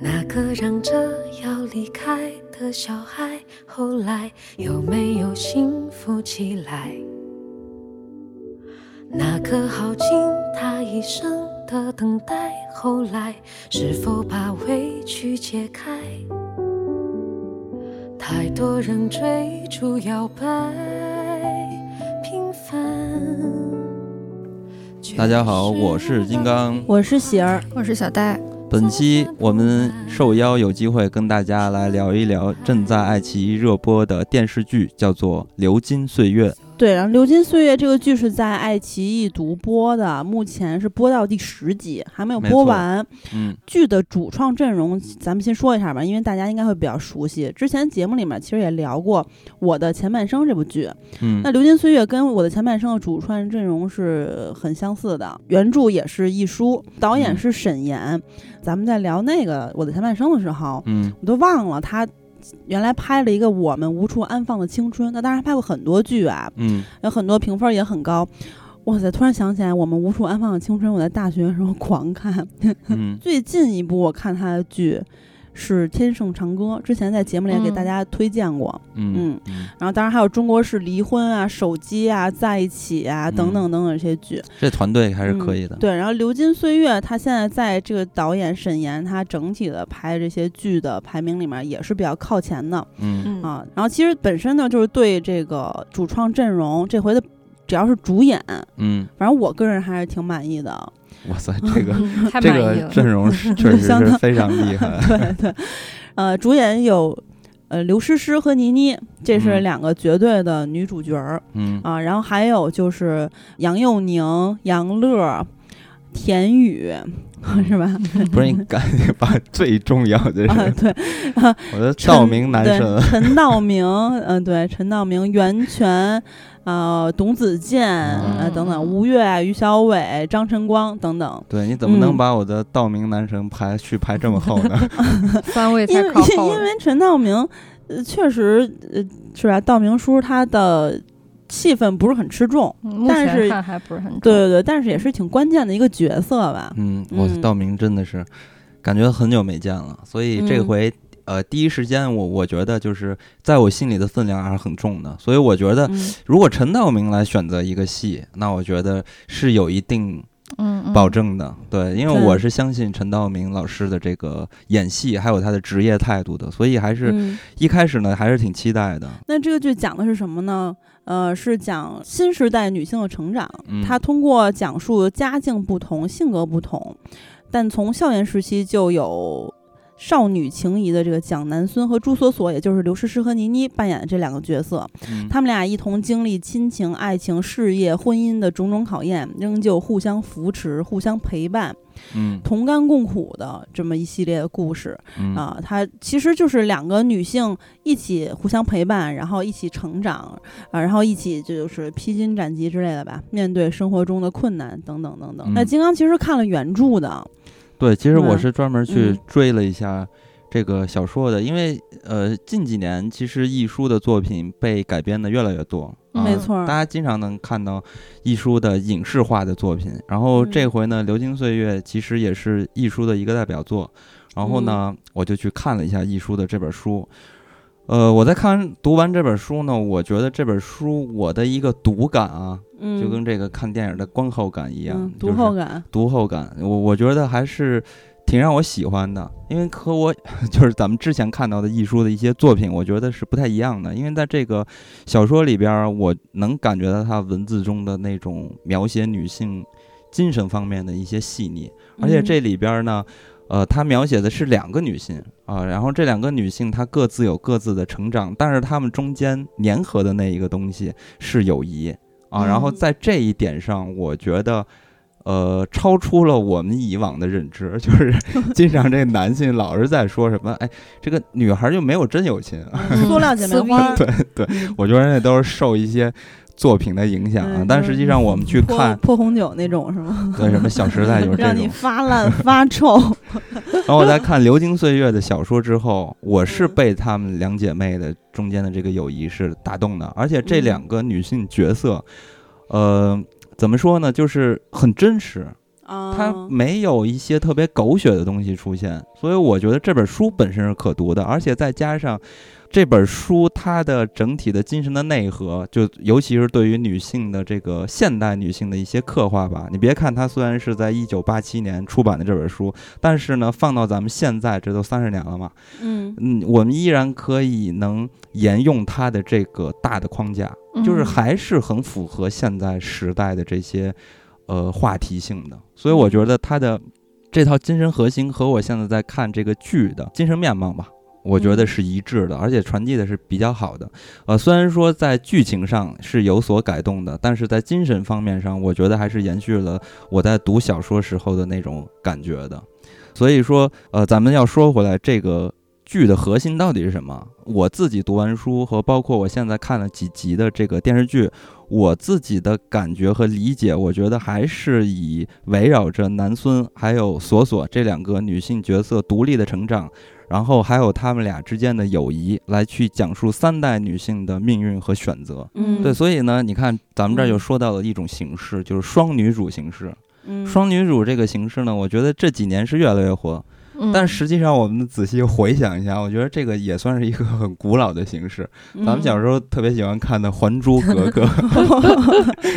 那个嚷着要离开的小孩，后来有没有幸福起来？那个耗尽他一生的等待，后来是否把委屈解开？太多人追逐摇摆，平凡。大家好，我是金刚。我是喜儿，我是小戴。本期我们受邀有机会跟大家来聊一聊正在爱奇艺热播的电视剧，叫做《流金岁月》。对，然后《流金岁月》这个剧是在爱奇艺独播的，目前是播到第十集，还没有播完。嗯，剧的主创阵容咱们先说一下吧，因为大家应该会比较熟悉。之前节目里面其实也聊过《我的前半生》这部剧。嗯，那《流金岁月》跟《我的前半生》的主创阵容是很相似的，原著也是一书，导演是沈岩。咱们在聊那个《我的前半生》的时候，嗯，我都忘了他。原来拍了一个《我们无处安放的青春》，那当然拍过很多剧啊，嗯，有很多评分也很高。哇塞！突然想起来，《我们无处安放的青春》，我在大学的时候狂看。嗯，最近一部我看他的剧。是《天盛长歌》，之前在节目里也给大家推荐过，嗯嗯，然后当然还有《中国式离婚》啊，《手机》啊，《在一起》啊，等等等等这些剧，这团队还是可以的。对，然后《流金岁月》，他现在在这个导演沈岩他整体的拍这些剧的排名里面也是比较靠前的，嗯。啊，然后其实本身呢，就是对这个主创阵容这回的只要是主演，嗯，反正我个人还是挺满意的。哇塞，这个 太这个阵容是确实是非常厉害。对对，呃，主演有呃刘诗诗和倪妮，这是两个绝对的女主角儿。嗯啊，然后还有就是杨佑宁、杨乐、田雨，是吧？不是你赶紧把最重要的人，啊，对，我的道明男神陈道明，嗯，对，陈道明、袁泉。呃，董子健呃等等，吴越、于小伟、张晨光等等。对，你怎么能把我的道明男神排序排这么后呢？三位太靠后。因为陈道明，呃，确实，呃，是吧？道明叔他的气氛不是很吃重，但是还不是很对对对，但是也是挺关键的一个角色吧。嗯，我道明真的是感觉很久没见了，所以这回。呃，第一时间我我觉得就是在我心里的分量还是很重的，所以我觉得如果陈道明来选择一个戏，那我觉得是有一定嗯保证的，对，因为我是相信陈道明老师的这个演戏还有他的职业态度的，所以还是一开始呢还是挺期待的。那这个剧讲的是什么呢？呃，是讲新时代女性的成长，嗯，她通过讲述家境不同、性格不同，但从校园时期就有。少女情谊的这个蒋南孙和朱锁锁，也就是刘诗诗和倪妮扮演的这两个角色，他们俩一同经历亲情、爱情、事业、婚姻的种种考验，仍旧互相扶持、互相陪伴，嗯，同甘共苦的这么一系列的故事啊。它其实就是两个女性一起互相陪伴，然后一起成长啊，然后一起就是披荆斩棘之类的吧，面对生活中的困难等等等等。那金刚其实看了原著的。对，其实我是专门去追了一下这个小说的，因为呃，近几年其实易舒的作品被改编的越来越多，没错，大家经常能看到易舒的影视化的作品。然后这回呢，《流金岁月》其实也是易舒的一个代表作。然后呢，我就去看了一下易舒的这本书。呃，我在看读完这本书呢，我觉得这本书我的一个读感啊，就跟这个看电影的观后感一样，读后感，读后感，我我觉得还是挺让我喜欢的，因为和我 就是咱们之前看到的艺术的一些作品，我觉得是不太一样的。因为在这个小说里边，我能感觉到他文字中的那种描写女性精神方面的一些细腻，而且这里边呢。呃，他描写的是两个女性啊，然后这两个女性她各自有各自的成长，但是她们中间粘合的那一个东西是友谊啊。然后在这一点上，我觉得，呃，超出了我们以往的认知，就是 经常这男性老是在说什么，哎，这个女孩就没有真友情，塑料姐 妹花。对对，我觉得那都是受一些。作品的影响啊，但实际上我们去看破红酒那种是吗？对，什么《小时代》就是这种，让你发烂发臭。然后我在看《流金岁月》的小说之后，我是被她们两姐妹的中间的这个友谊是打动的，而且这两个女性角色，呃，怎么说呢，就是很真实啊，它没有一些特别狗血的东西出现，所以我觉得这本书本身是可读的，而且再加上。这本书它的整体的精神的内核，就尤其是对于女性的这个现代女性的一些刻画吧。你别看它虽然是在一九八七年出版的这本书，但是呢，放到咱们现在，这都三十年了嘛，嗯嗯，我们依然可以能沿用它的这个大的框架，就是还是很符合现在时代的这些呃话题性的。所以我觉得它的这套精神核心和我现在在看这个剧的精神面貌吧。我觉得是一致的，而且传递的是比较好的。呃，虽然说在剧情上是有所改动的，但是在精神方面上，我觉得还是延续了我在读小说时候的那种感觉的。所以说，呃，咱们要说回来，这个剧的核心到底是什么？我自己读完书和包括我现在看了几集的这个电视剧，我自己的感觉和理解，我觉得还是以围绕着南孙还有索索这两个女性角色独立的成长。然后还有他们俩之间的友谊，来去讲述三代女性的命运和选择。嗯，对，所以呢，你看咱们这儿就说到了一种形式，就是双女主形式。嗯，双女主这个形式呢，我觉得这几年是越来越火。但实际上，我们仔细回想一下，我觉得这个也算是一个很古老的形式。咱们小时候特别喜欢看的《还珠格格》，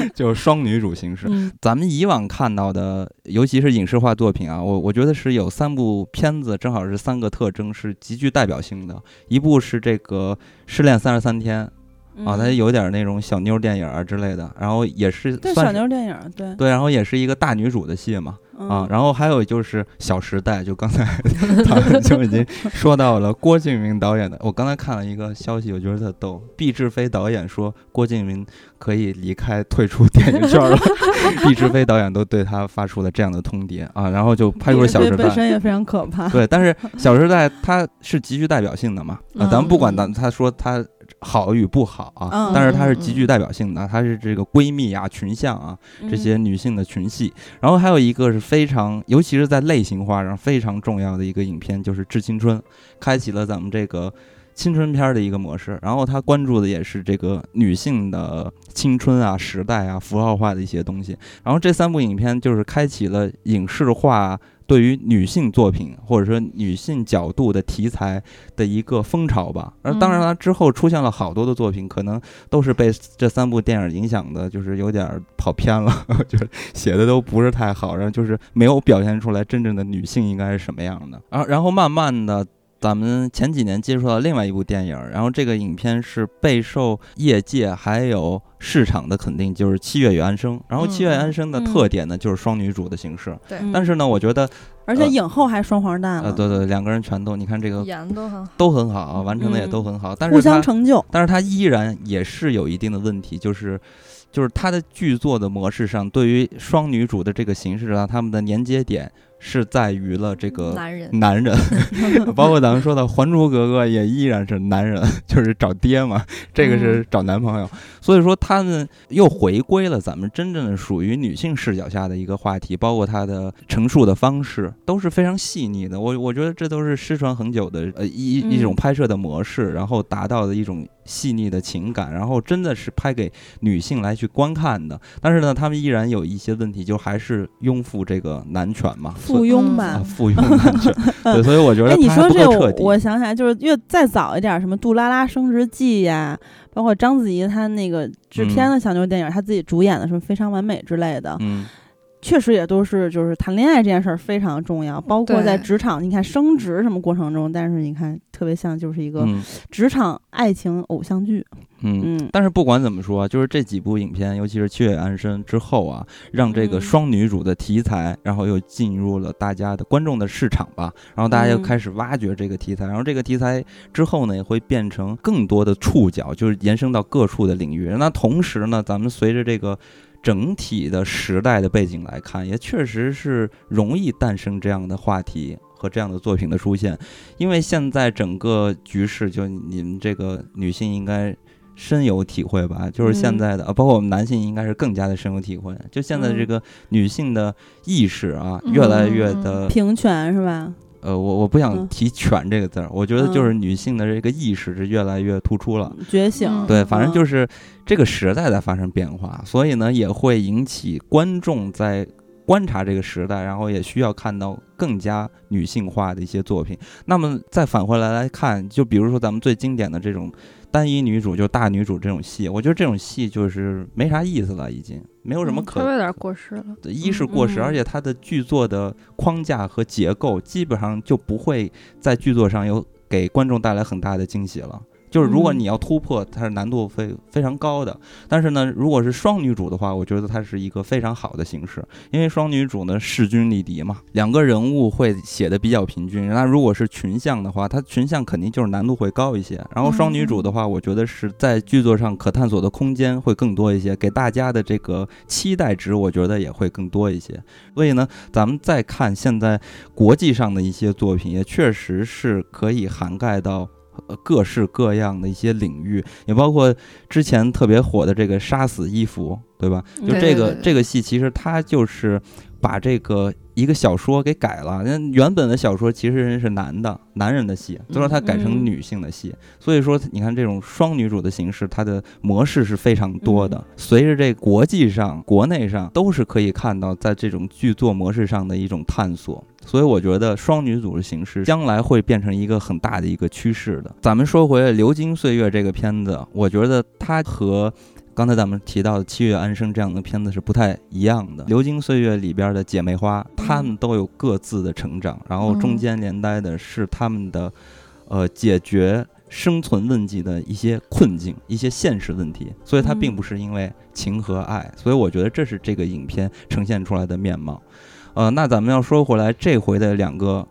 就是双女主形式。咱们以往看到的，尤其是影视化作品啊，我我觉得是有三部片子，正好是三个特征是极具代表性的。一部是这个《失恋三十三天》。啊，它有点那种小妞电影啊之类的，然后也是对小妞电影，对对，然后也是一个大女主的戏嘛，啊，然后还有就是《小时代》，就刚才 他们就已经说到了郭敬明导演的。我刚才看了一个消息，我觉得特逗，毕志飞导演说郭敬明可以离开退出电影圈了，毕志飞导演都对他发出了这样的通牒啊，然后就拍出了《小时代》，本身也非常可怕。对，但是《小时代》它是极具代表性的嘛，啊，咱们不管咱他说他。好与不好啊，但是它是极具代表性的，它是这个闺蜜啊、群像啊这些女性的群戏。然后还有一个是非常，尤其是在类型化上非常重要的一个影片，就是《致青春》，开启了咱们这个青春片的一个模式。然后他关注的也是这个女性的青春啊、时代啊、符号化的一些东西。然后这三部影片就是开启了影视化。对于女性作品或者说女性角度的题材的一个风潮吧，而当然了，之后出现了好多的作品，可能都是被这三部电影影响的，就是有点跑偏了，就是写的都不是太好，然后就是没有表现出来真正的女性应该是什么样的。然后，然后慢慢的。咱们前几年接触到另外一部电影，然后这个影片是备受业界还有市场的肯定，就是《七月与安生》。然后《七月与安生》的特点呢，就是双女主的形式。对。但是呢，我觉得，而且影后还双黄蛋了。对对，两个人全都，你看这个演都很好，都很好，完成的也都很好。但是互相成就。但是它依然也是有一定的问题，就是，就是它的剧作的模式上，对于双女主的这个形式上，他们的连接点。是在于了这个男人，男人，包括咱们说的《还珠格格》也依然是男人，就是找爹嘛，这个是找男朋友，所以说他们又回归了咱们真正的属于女性视角下的一个话题，包括他的陈述的方式都是非常细腻的。我我觉得这都是失传很久的呃一一种拍摄的模式，然后达到的一种。细腻的情感，然后真的是拍给女性来去观看的。但是呢，他们依然有一些问题，就还是拥护这个男权嘛，附庸吧，附庸男权。对，所以我觉得哎你说这个，我想起来，就是越再早一点，什么《杜拉拉升职记》呀，包括章子怡她那个制片的小妞电影，她自己主演的什么《非常完美》之类的。嗯。确实也都是，就是谈恋爱这件事儿非常重要，包括在职场，你看升职什么过程中，但是你看特别像就是一个职场爱情偶像剧。嗯，嗯但是不管怎么说，就是这几部影片，尤其是《七月安生》之后啊，让这个双女主的题材，然后又进入了大家的观众的市场吧，然后大家又开始挖掘这个题材，然后这个题材之后呢，也会变成更多的触角，就是延伸到各处的领域。那同时呢，咱们随着这个。整体的时代的背景来看，也确实是容易诞生这样的话题和这样的作品的出现，因为现在整个局势，就你们这个女性应该深有体会吧？就是现在的啊，包括我们男性应该是更加的深有体会。就现在这个女性的意识啊，越来越的平权是吧？呃，我我不想提“犬”这个字儿，我觉得就是女性的这个意识是越来越突出了，觉醒。对，反正就是这个时代在发生变化，所以呢，也会引起观众在。观察这个时代，然后也需要看到更加女性化的一些作品。那么再返回来来看，就比如说咱们最经典的这种单一女主，就大女主这种戏，我觉得这种戏就是没啥意思了，已经没有什么可稍微有点过时了。一是过时，嗯而且它的剧作的框架和结构基本上就不会在剧作上有给观众带来很大的惊喜了。就是如果嗯你要突破，它是难度非非常高的。但是呢，如果是双女主的话，我觉得它是一个非常好的形式，因为双女主呢势均力敌嘛，两个人物会写的比较平均。那如果是群像的话，它群像肯定就是难度会高一些。然后双女主的话，我觉得是在剧作上可探索的空间会更多一些，给大家的这个期待值，我觉得也会更多一些。所以呢，咱们再看现在国际上的一些作品，也确实是可以涵盖到。呃，各式各样的一些领域，也包括之前特别火的这个《杀死伊芙》，对吧？就这个这个戏，其实它就是把这个一个小说给改了。那原本的小说其实是男的男人的戏，最后它改成嗯女性的戏。所以说，你看这种双女主的形式，它的模式是非常多的。随着这国际上、国内上都是可以看到，在这种剧作模式上的一种探索。所以我觉得双女主的形式将来会变成一个很大的一个趋势的。咱们说回《流金岁月》这个片子，我觉得它和刚才咱们提到的《七月安生》这样的片子是不太一样的。《流金岁月》里边的姐妹花，她们都有各自的成长，然后中间连带的是她们的，呃，解决生存问题的一些困境、一些现实问题。所以它并不是因为情和爱，所以我觉得这是这个影片呈现出来的面貌。呃，那咱们要说回来，这回的两个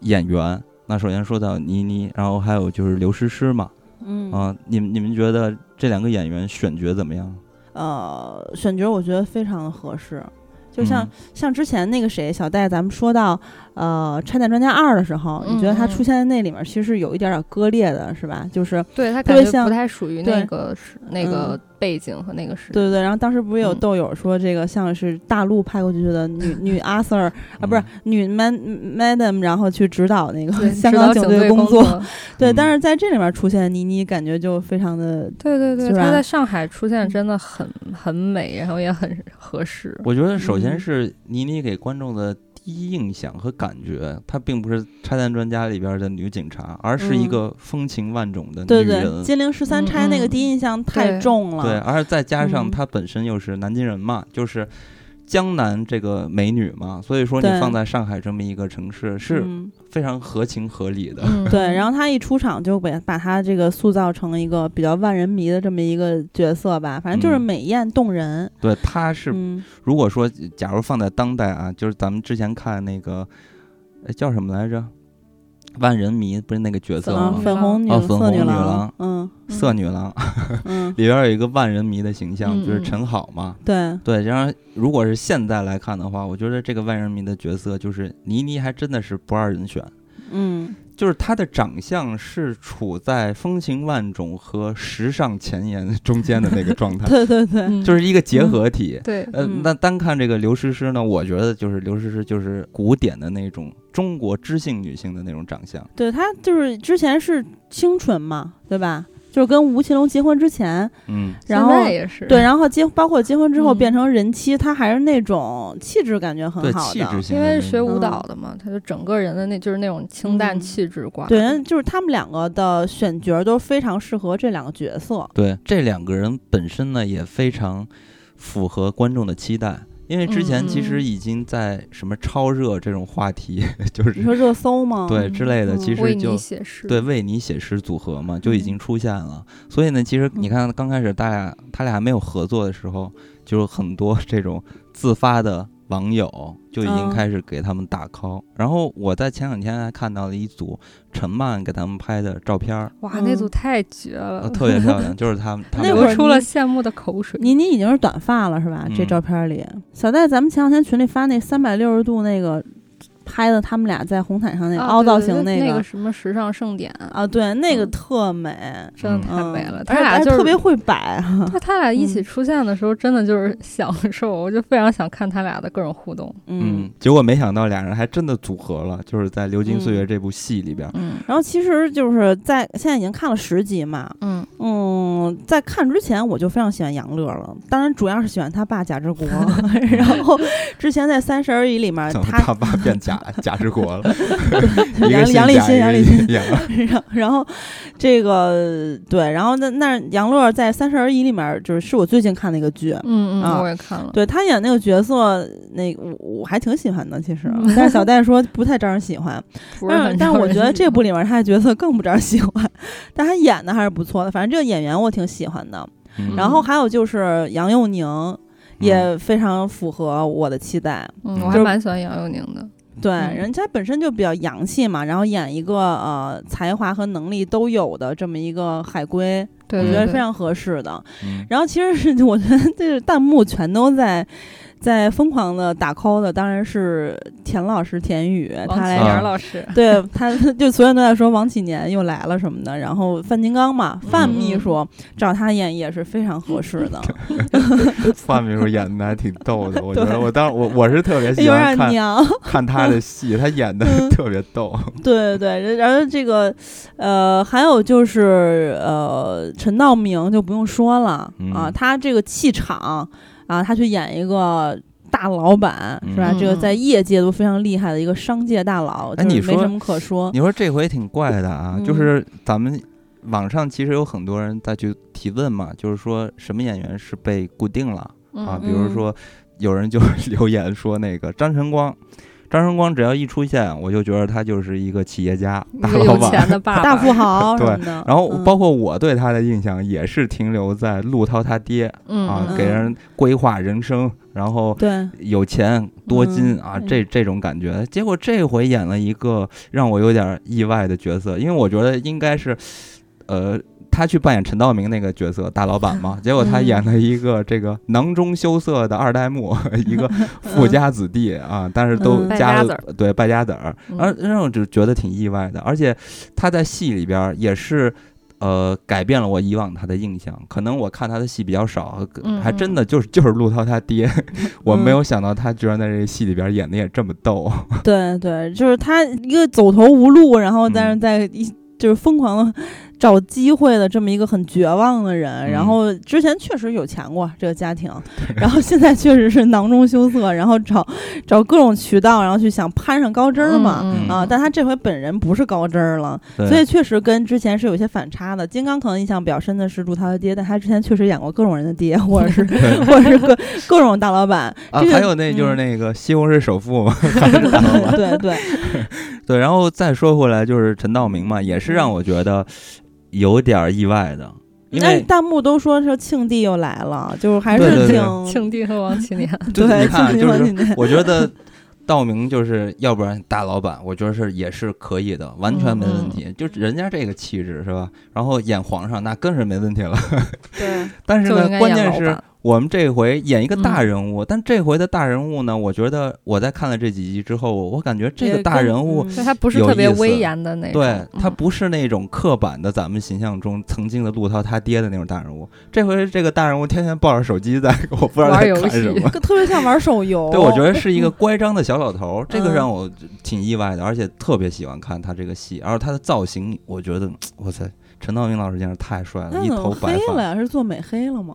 演员，那首先说到倪妮，然后还有就是刘诗诗嘛，嗯啊、你们你们觉得这两个演员选角怎么样？呃，选角我觉得非常的合适。就像、嗯像之前那个谁小戴，咱们说到呃《拆弹专家二》的时候，你觉得他出现在那里面，其实是有一点点割裂的，是吧？就是对他特别像感觉不太属于那个时那个背景和那个时代。对对对，然后当时不是有嗯豆友说这个像是大陆派过去的女 女阿 Sir 啊，不是嗯女 man madam，然后去指导那个 香港警队工作。对，嗯但是在这里面出现的倪妮，感觉就非常的对对对，是吧他在上海出现真的很很美，然后也很合适。我觉得首先嗯是倪妮给观众的印象和感觉，她并不是《拆弹专家》里边的女警察，而是一嗯个风情万种的女人对对。金陵十三钗那个嗯第一印象太重了。对，而再加上嗯她本身又是南京人嘛，就是江南这个美女嘛，所以说你放在上海这么一个城市是嗯非常合情合理的。嗯，对，然后她一出场就把把她这个塑造成一个比较万人迷的这么一个角色吧，反正就是嗯美艳动人。对，她是嗯，如果说假如放在当代啊，就是咱们之前看那个，哎叫什么来着？万人迷不是那个角色啊，吗？粉红女哦粉红女色郎郎，嗯色女郎嗯，里边有一个万人迷的形象，就是陈好嘛。对，对，然后如果是现在来看的话，我觉得这个万人迷的角色就是倪妮，还真的是不二人选。嗯就是她的长相是处在风情万种和时尚前沿中间的那个状态，对 对对，嗯就是一个结合体。对，呃，嗯那单看这个刘诗诗呢，我觉得就是刘诗诗就是古典的那种中国知性女性的那种长相。对她就是之前是清纯嘛，对吧？就是跟吴奇隆结婚之前，嗯，然后现在也是对，然后结包括结婚之后嗯变成人妻，他还是那种气质感觉很，好的。气质型因为是学舞嗯蹈的嘛，他就整个人的那就是那种清淡嗯气质挂。对，就是他们两个的选角都非常适合这两个角色。对，这两个人本身呢也非常符合观众的期待，因为之前其实嗯已经在什么超热这种话题，就是你说热搜吗？对之类的，嗯其实就你写诗。对为你写诗组合嘛，就已嗯经出现了。所以呢，其实你看刚开始大俩他俩还没有合作的时候，就有很多这种自发的网友就已经嗯开始给他们打 call。然后我在前两天还看到了一组陈曼给他们拍的照片儿，哇，那组嗯太绝呃了，特别漂亮，就是他们他们那会儿流出了羡慕的口水。倪妮已经是短发了是吧？这嗯照片里，小戴，咱们前两天群里发那三百六十度那个拍的他们俩在红毯上那个啊凹造对对型个那个什么时尚盛典，啊，对，那个嗯特美，真的太嗯美了。他俩就是特别会摆，他他俩一起嗯出现的时候，真的就是享受，我就非常想看他俩的各种互动。嗯，结果没想到俩人还真的组合了，就是在《流金岁月》这部戏里边。嗯然后其实就是在现在已经看了十集嘛，嗯，嗯，在看之前我就非常喜欢杨乐了，当然主要是喜欢他爸贾志国。然后之前在《三十而已》里面，他他爸变贾 贾志国了？杨杨立新杨立 新然后然后这个对，然后那那杨乐在《三十而已》里面就是是我最近看的一个剧。嗯啊嗯，我也看了。对他演那个角色，那我我还挺喜欢的，其实，嗯但是小戴说不太招人喜欢。不是但是，但我觉得这部里里面他的角色更不招人喜欢，但他演的还是不错的。反正这个演员我挺喜欢的。嗯然后还有就是杨佑宁，也非常符合我的期待。嗯，我还蛮喜欢杨佑宁的。对，嗯。人家本身就比较洋气嘛，然后演一个呃才华和能力都有的这么一个海归，对，我觉得非常合适的。嗯。然后其实是 我觉得这个弹幕全都在在疯狂的打 call 的，当然是田老师田宇，他来老师。对他就所有人都在说王启年又来了什么的，然后范金刚嘛，范秘书找他演也是非常合适的，范秘书演的还挺逗的，我觉得我当时我我是特别 喜欢看点娘。看他的戏，他演的嗯特别逗。对对对，然后这个呃，还有就是呃，陈道明就不用说了、啊，嗯他这个气场啊，他去演一个。大老板是吧？嗯这个在业界都非常厉害的一个商界大佬，哎你说没什么可说。你说这回挺怪的啊，嗯就是咱们网上其实有很多人在去提问嘛，就是说什么演员是被固定了啊？嗯比如说有人就 留言说那个张晨光。张晨光只要一出现，我就觉得他就是一个企业家、大老板。的爸爸，大富豪对，然后嗯。包括我对他的印象也是停留在陆涛他爹嗯啊，嗯。给人规划人生，然后对。有钱多金嗯啊，嗯。这这种感觉。结果这回演了一个让我有点意外的角色，因为我觉得应该是，呃，他去扮演陈道明那个角色大老板嘛，结果他嗯演了一个这个囊中羞涩的二代目，一个富家子弟啊，但是都嗯家了败家子对败家子儿，嗯而让我就觉得挺意外的，而且他在戏里边儿也是。呃，改变了我以往他的印象。可能我看他的戏比较少，嗯还真的就是 就是陆涛他爹。我没嗯有想到他居然在这个戏里边演的也这么逗。对对，就是他一个走投无路，然后但是嗯在一就是疯狂的找机会的这么一个很绝望的人。然嗯后之前确实有钱过这个家庭，然后现在确实是囊中羞涩，然后找找各种渠道，然后去想攀上高枝儿嘛。嗯啊，但他这回本人不是高枝儿了，所以确实跟之前是有些反差的。金刚可能印象比较深的是陆涛的爹，但他之前确实演过各种人的爹，或者是 或者是各各种大老板。啊，这个还有那就是嗯那个西红柿首富嘛。对对，对，然后再说回来，就是陈道明嘛，也是让我觉得有点儿意外的，因那为弹幕都说是庆帝又来了，就是还对对对是庆庆帝和王启年，对，就是 你看，庆帝就是王启年我觉得道明就是要不然大老板，我觉得是也是可以的，完全没问题。就是人家这个气质是吧？然后演皇上那更是没问题了。对，但是呢，关键是我们这回演一个大嗯人物，但这回的大人物呢，我觉得我在看了这几集之后，我感觉这个大人物。嗯他不是有意思特别威严的那种。对他嗯不是那种刻板的，咱们形象中曾经的陆涛他爹的那种大人物。这回这个大人物天天抱着手机在，我不知道在玩游戏看什么。特别像玩手游。对，我觉得是一个乖张的小老头儿，这个嗯让我挺意外的，而且特别喜欢看他这个戏，然后他的造型，我觉得，哇塞，陈道明老师简直太帅了，一头白发，黑了呀？是做美黑了吗？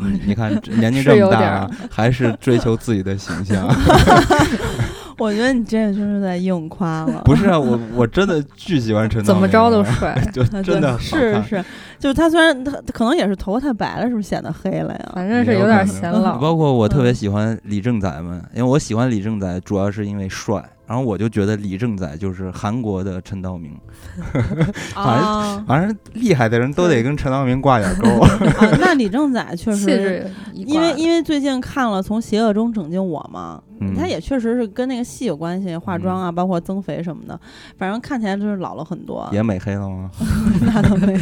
嗯，你看年纪这么大了，还是追求自己的形象。我觉得你这就是在硬夸了。不是啊，我我真的巨喜欢陈道明，怎么着都帅。真的是是，就是他虽然他可能也是头发太白了，是不是显得黑了呀？反正是有点显嗯老。包括我特别嗯喜欢李正宰们，因为我喜欢李正宰，主要是因为帅。然后我就觉得李正宰就是韩国的陈道明，啊反正厉害的人都得跟陈道明挂点钩。啊，那李正宰确实。因为因为最近看了《从邪恶中拯救我》嘛，嗯他也确实是跟那个戏有关系，化妆啊，包括增肥什么的，反正看起来就是老了很多。也美黑了吗？那倒没有，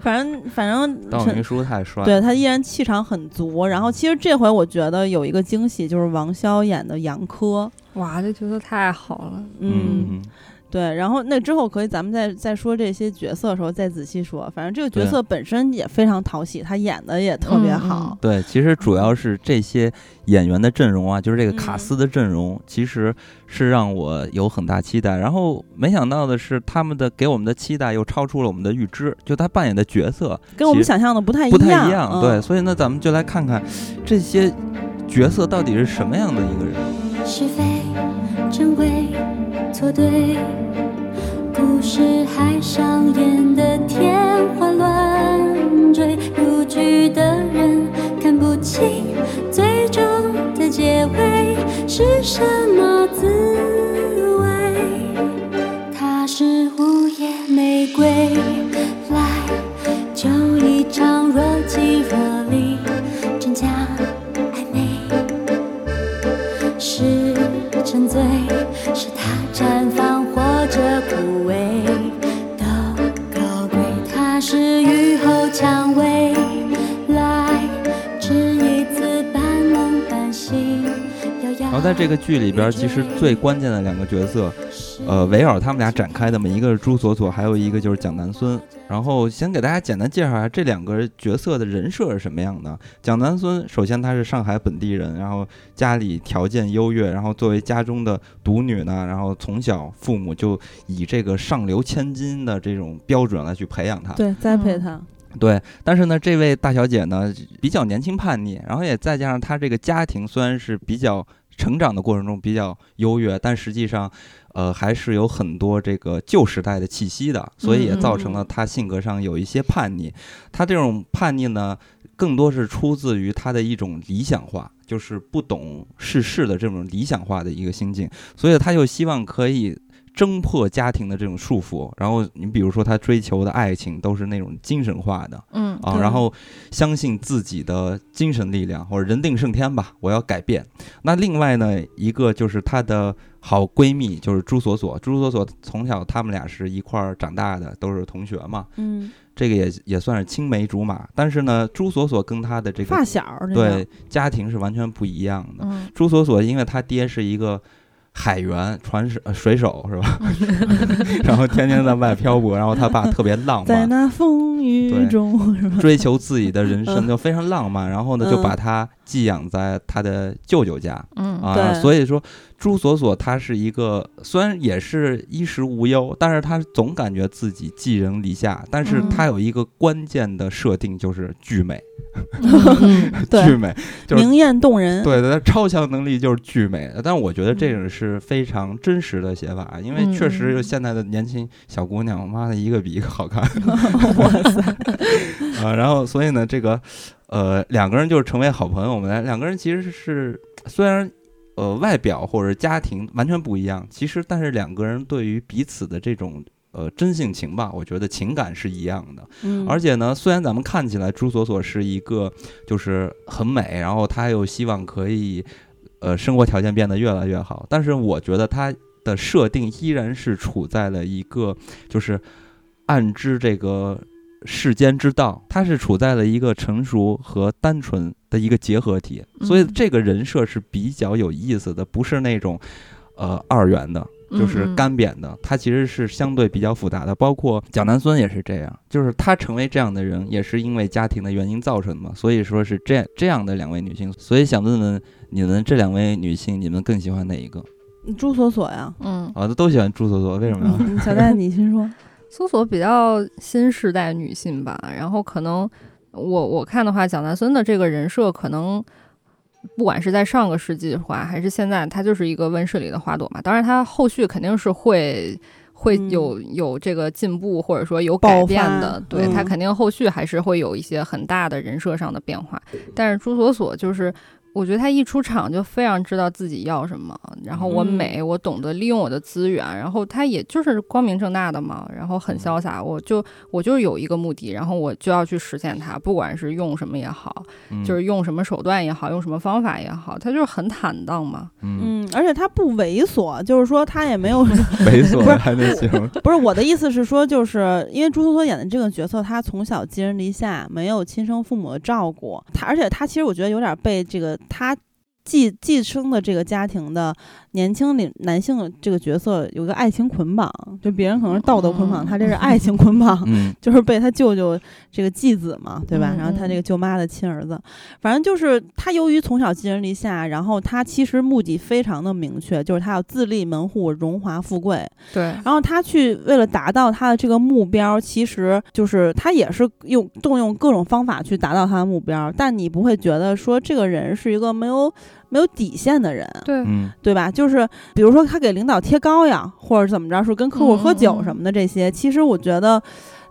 反正反正陈道明叔太帅。对他依然气场很足。然后其实这回我觉得有一个惊喜，就是王骁演的杨科，哇，这角色太好了。嗯，对。然后那之后可以咱们再再说这些角色的时候再仔细说。反正这个角色本身也非常讨喜，他演的也特别好。对，其实主要是这些演员的阵容啊，就是这个卡斯的阵容，其实是让我有很大期待。然后没想到的是，他们的给我们的期待又超出了我们的预知。就他扮演的角色跟我们想象的不太不太一样。对，所以呢，咱们就来看看这些角色到底是什么样的一个人。是非真伪错对，故事还上演的天花乱坠，入局的人看不清最终的结尾是什么后在这个剧里边，其实最关键的两个角色，呃，围绕他们俩展开的，嘛一个是朱锁锁，还有一个就是蒋南孙。然后先给大家简单介绍一下这两个角色的人设是什么样的。蒋南孙首先他是上海本地人，然后家里条件优越，然后作为家中的独女呢，然后从小父母就以这个上流千金的这种标准来去培养她，对，栽培她。对，但是呢，这位大小姐呢比较年轻叛逆，然后也再加上她这个家庭虽然是比较成长的过程中比较优越，但实际上。呃，还是有很多这个旧时代的气息的，所以也造成了他性格上有一些叛逆。他这种叛逆呢，更多是出自于他的一种理想化，就是不懂世事的这种理想化的一个心境。所以他就希望可以挣破家庭的这种束缚。然后你比如说，他追求的爱情都是那种精神化的，嗯啊，然后相信自己的精神力量或者人定胜天吧，我要改变。那另外呢，一个就是他的。好闺蜜就是朱锁锁，朱锁锁从小他们俩是一块儿长大的，都是同学嘛。嗯，这个也也算是青梅竹马。但是呢，朱锁锁跟她的这个发小对家庭是完全不一样的。嗯，朱锁锁因为她爹是一个。海员、船水、水手是吧？然后天天在外漂泊，然后他爸特别浪漫，在那风雨中？追求自己的人生就非常浪漫，然后呢就把他寄养在他的舅舅家。嗯啊，所以说朱锁锁她是一个虽然也是衣食无忧，但是她总感觉自己寄人篱下。但是她有一个关键的设定就是巨美。巨美，就是明艳动人。对的，超强能力就是巨美。但我觉得这个是非常真实的写法，因为确实现在的年轻小姑娘，妈的一个比一个好看。哇塞！啊，然后所以呢，这个呃两个人就是成为好朋友。我们来两个人其实是虽然呃外表或者家庭完全不一样，其实但是两个人对于彼此的这种。呃，真性情吧，我觉得情感是一样的。嗯，而且呢，虽然咱们看起来朱锁锁是一个就是很美，然后她又希望可以呃生活条件变得越来越好，但是我觉得她的设定依然是处在了一个就是暗知这个世间之道，她是处在了一个成熟和单纯的一个结合体，所以这个人设是比较有意思的，不是那种呃二元的。就是干扁的，他其实是相对比较复杂的，包括蒋南孙也是这样，就是他成为这样的人，也是因为家庭的原因造成的嘛。所以说是这这样的两位女性，所以想问问你们这两位女性，你们更喜欢哪一个？朱锁锁呀，嗯，啊，都喜欢朱锁锁，为什么呀？小戴，你先说。苏锁比较新时代女性吧，然后可能我我看的话，蒋南孙的这个人设可能。不管是在上个世纪的话，还是现在，它就是一个温室里的花朵嘛。当然，它后续肯定是会会有有这个进步，或者说有改变的。对，它肯定后续还是会有一些很大的人设上的变化。但是朱锁锁就是。我觉得他一出场就非常知道自己要什么，然后我美，我懂得利用我的资源，然后他也就是光明正大的嘛，然后很潇洒，我就我就有一个目的，然后我就要去实现它，不管是用什么也好，就是用什么手段也好，用什么方法也好，他就是很坦荡嘛，嗯，而且他不猥琐，就是说他也没有猥琐还能行，不是我的意思是说，就是因为朱锁锁演的这个角色，他从小寄人篱下，没有亲生父母的照顾，他而且他其实我觉得有点被这个。他寄寄生的这个家庭的年轻领男性这个角色有个爱情捆绑，就别人可能是道德捆绑，他这是爱情捆绑，嗯。就是被他舅舅这个继子嘛，对吧？嗯然后他这个舅妈的亲儿子，反正就是他由于从小寄人篱下，然后他其实目的非常的明确，就是他要自立门户、荣华富贵。对，然后他去为了达到他的这个目标，其实就是他也是用动用各种方法去达到他的目标，但你不会觉得说这个人是一个没有没有底线的人。对，嗯。对吧？就是比如说他给领导贴膏药，或者怎么着，说跟客户喝酒什么的这些，其实我觉得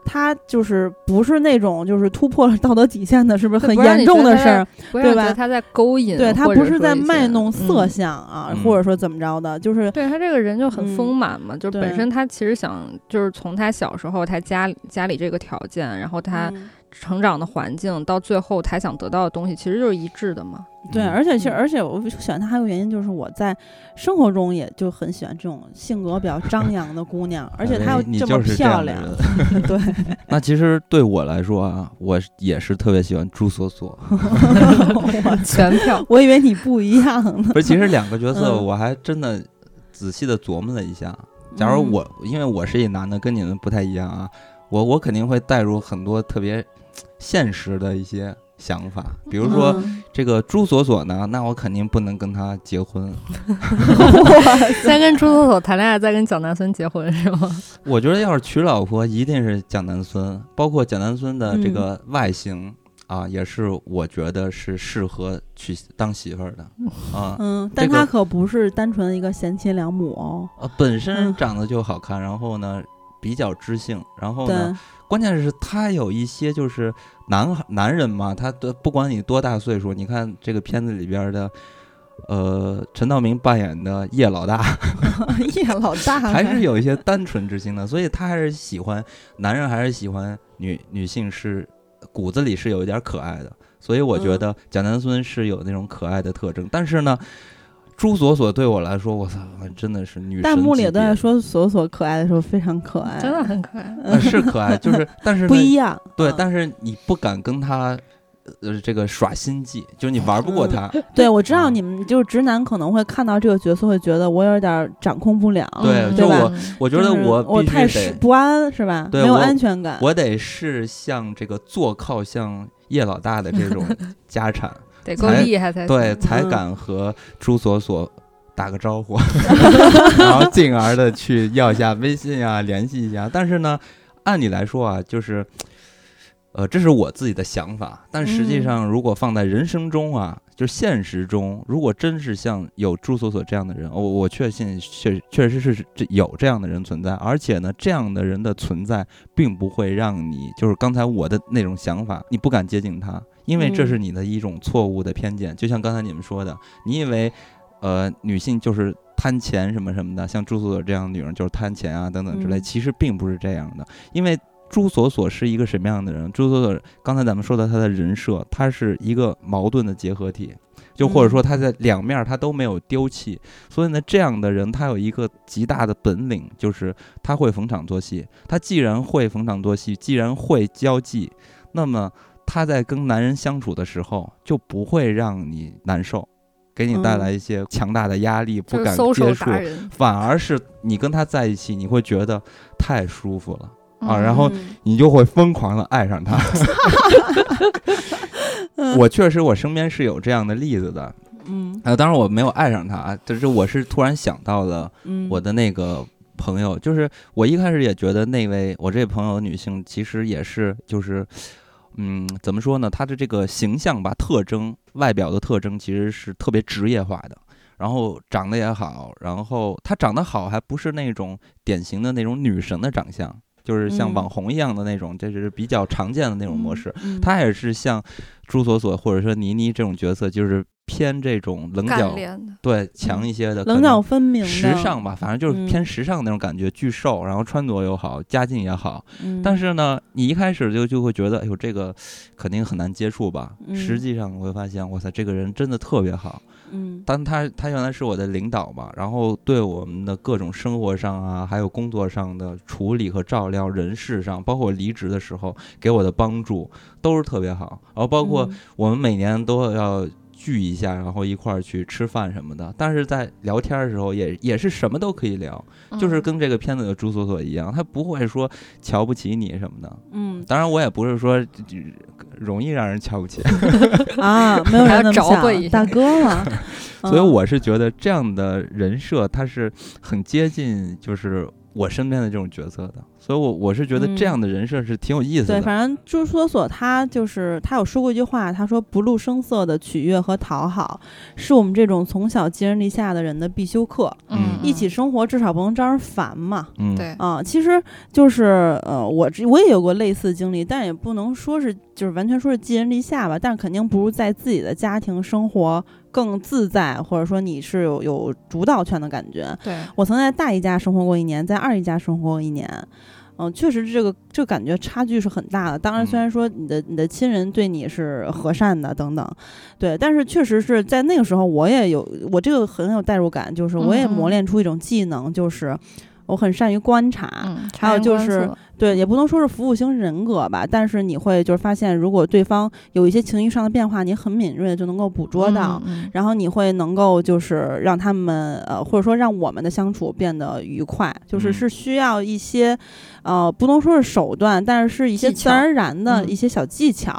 他就是不是那种就是突破了道德底线的，是不是很严重的事儿？对吧？他在勾引，对他不是在卖弄色嗯相啊，嗯。或者说怎么着的，就是对他这个人就很嗯。丰满嘛，就对。本身他其实想就是从他小时候他家里家里这个条件，然后他嗯成长的环境，到最后他想得到的东西，其实就是一致的嘛。对，嗯而且其实嗯而且我喜欢他还有原因就是我在生活中也就很喜欢这种性格比较张扬的姑娘，而且她又这么漂亮 对，那其实对我来说啊，我也是特别喜欢朱锁锁。我全票我以为你不一样呢。不是，其实两个角色嗯我还真的仔细的琢磨了一下。假如嗯我，因为我是一男的，跟你们不太一样啊，我我肯定会带入很多特别现实的一些想法，比如说、嗯这个朱锁锁呢，那我肯定不能跟他结婚。先跟朱锁锁谈恋爱，再跟蒋南孙结婚是吗？我觉得要是娶老婆，一定是蒋南孙，包括蒋南孙的这嗯个外形。啊，也是我觉得是适合娶当媳妇儿的 啊，嗯，但这个她可不是单纯的一个贤妻良母哦。呃，本身嗯长得就好看，然后呢比较知性，然后，呢，关键是他有一些就是男孩男人嘛，他的不管你多大岁数，你看这个片子里边的，呃，陈道明扮演的叶老大，叶老大。还是有一些单纯之心的，所以他还是喜欢男人，还是喜欢女女性是骨子里是有一点可爱的，所以我觉嗯。得蒋南孙是有那种可爱的特征，但是呢。朱锁锁对我来说，我操，真的是女神弹幕里都在说锁锁可爱的时候非常可爱，真的很可爱。呃是可爱，就是但是不一样。对，嗯但是你不敢跟他，呃，这个耍心计，就是你玩不过他。对我知道啊你们就是直男可能会看到这个角色会觉得我有点掌控不了，对嗯对吧就我我觉得就是我我太，不安是吧？没有安全感。我得是像这个坐靠像叶老大的这种 家产，得够才厉害才对，才嗯敢和朱锁锁打个招呼，然后进而的去要一下微信啊，联系一下。但是呢，按理来说啊，就是。呃，这是我自己的想法，但实际嗯上，如果放在人生中啊，就是现实中，如果真是像有朱锁锁这样的人，我我确信确确实是这有这样的人存在，而且呢，这样的人的存在并不会让你就是刚才我的那种想法，你不敢接近他，因为这嗯是你的一种错误的偏见。就像刚才你们说的，你以为呃女性就是贪钱什么什么的，像朱锁锁这样的女人就是贪钱啊等等之类，嗯其实并不是这样的，因为。朱锁锁是一个什么样的人？朱锁锁刚才咱们说到她的人设，她是一个矛盾的结合体，就或者说她在两面儿她都没有丢弃，所以呢，这样的人他有一个极大的本领，就是他会逢场作戏。他既然会逢场作戏，既然会交际，那么他在跟男人相处的时候就不会让你难受，给你带来一些强大的压力，不敢接触反而是你跟他在一起，你会觉得太舒服了。啊嗯然后嗯你就会疯狂的爱上他。我确实，我身边是有这样的例子的。嗯啊，当然我没有爱上他啊，但是我是突然想到了嗯，我的那个朋友，就是我一开始也觉得那位我这朋友女性其实也是就是。嗯，怎么说呢？她的这个形象吧，特征、外表的特征其实是特别职业化的，然后长得也好，然后她长得好，还不是那种典型的那种女神的长相，就是像嗯网红一样的那种，这是比较常见的那种模式。嗯，她也是像朱锁锁或者说倪妮这种角色，就是偏这种棱角对强一些的，可棱能角分明时尚，吧，反正就是嗯偏时尚那种感觉，巨瘦，然后穿着又好，家境也好。嗯但是呢，你一开始就就会觉得，哎呦，这个肯定很难接触吧。嗯实际上我会发现，哇塞，这个人真的特别好。嗯但他他原来是我的领导嘛，然后对我们的各种生活上啊，还有工作上的处理和照料，人事上，包括离职的时候给我的帮助，都是特别好。然后包括嗯我们每年都要聚一下，然后一块儿去吃饭什么的。但是在聊天的时候也也是什么都可以聊，就是跟这个片子的朱锁锁一样，他不会说瞧不起你什么的。嗯当然，我也不是说容易让人瞧不起，啊，没有人那么还要找回一想，大哥嘛。所以嗯我是觉得这样的人设，他是很接近就是我身边的这种角色的。所以我我是觉得这嗯样的人设是挺有意思的对，反正朱锁锁他就是他有说过一句话，他说不露声色的取悦和讨好，是我们这种从小寄人篱下的人的必修课。嗯一起生活至少不能招人烦嘛。嗯，对，啊，其实就是呃，我这我也有过类似经历，但也不能说是就是完全说是寄人篱下吧，但是肯定不如在自己的家庭生活更自在，或者说你是有有主导权的感觉。对，我曾在大姨家生活过一年，在二姨家生活过一年。嗯，确实这个这个感觉差距是很大的。当然，虽嗯然说你的你的亲人对你是和善的等等，对，但是确实是在那个时候，我也有我这个很有代入感，就是我也磨练出一种技能，就是我很善于观察。嗯，还有就是对，也不能说是服务型人格吧，但是你会就是发现，如果对方有一些情绪上的变化，你很敏锐的就能够捕捉到。嗯嗯然后你会能够就是让他们呃，或者说让我们的相处变得愉快，就是嗯是需要一些呃，不能说是手段，但是是一些自然而然的嗯一些小技巧。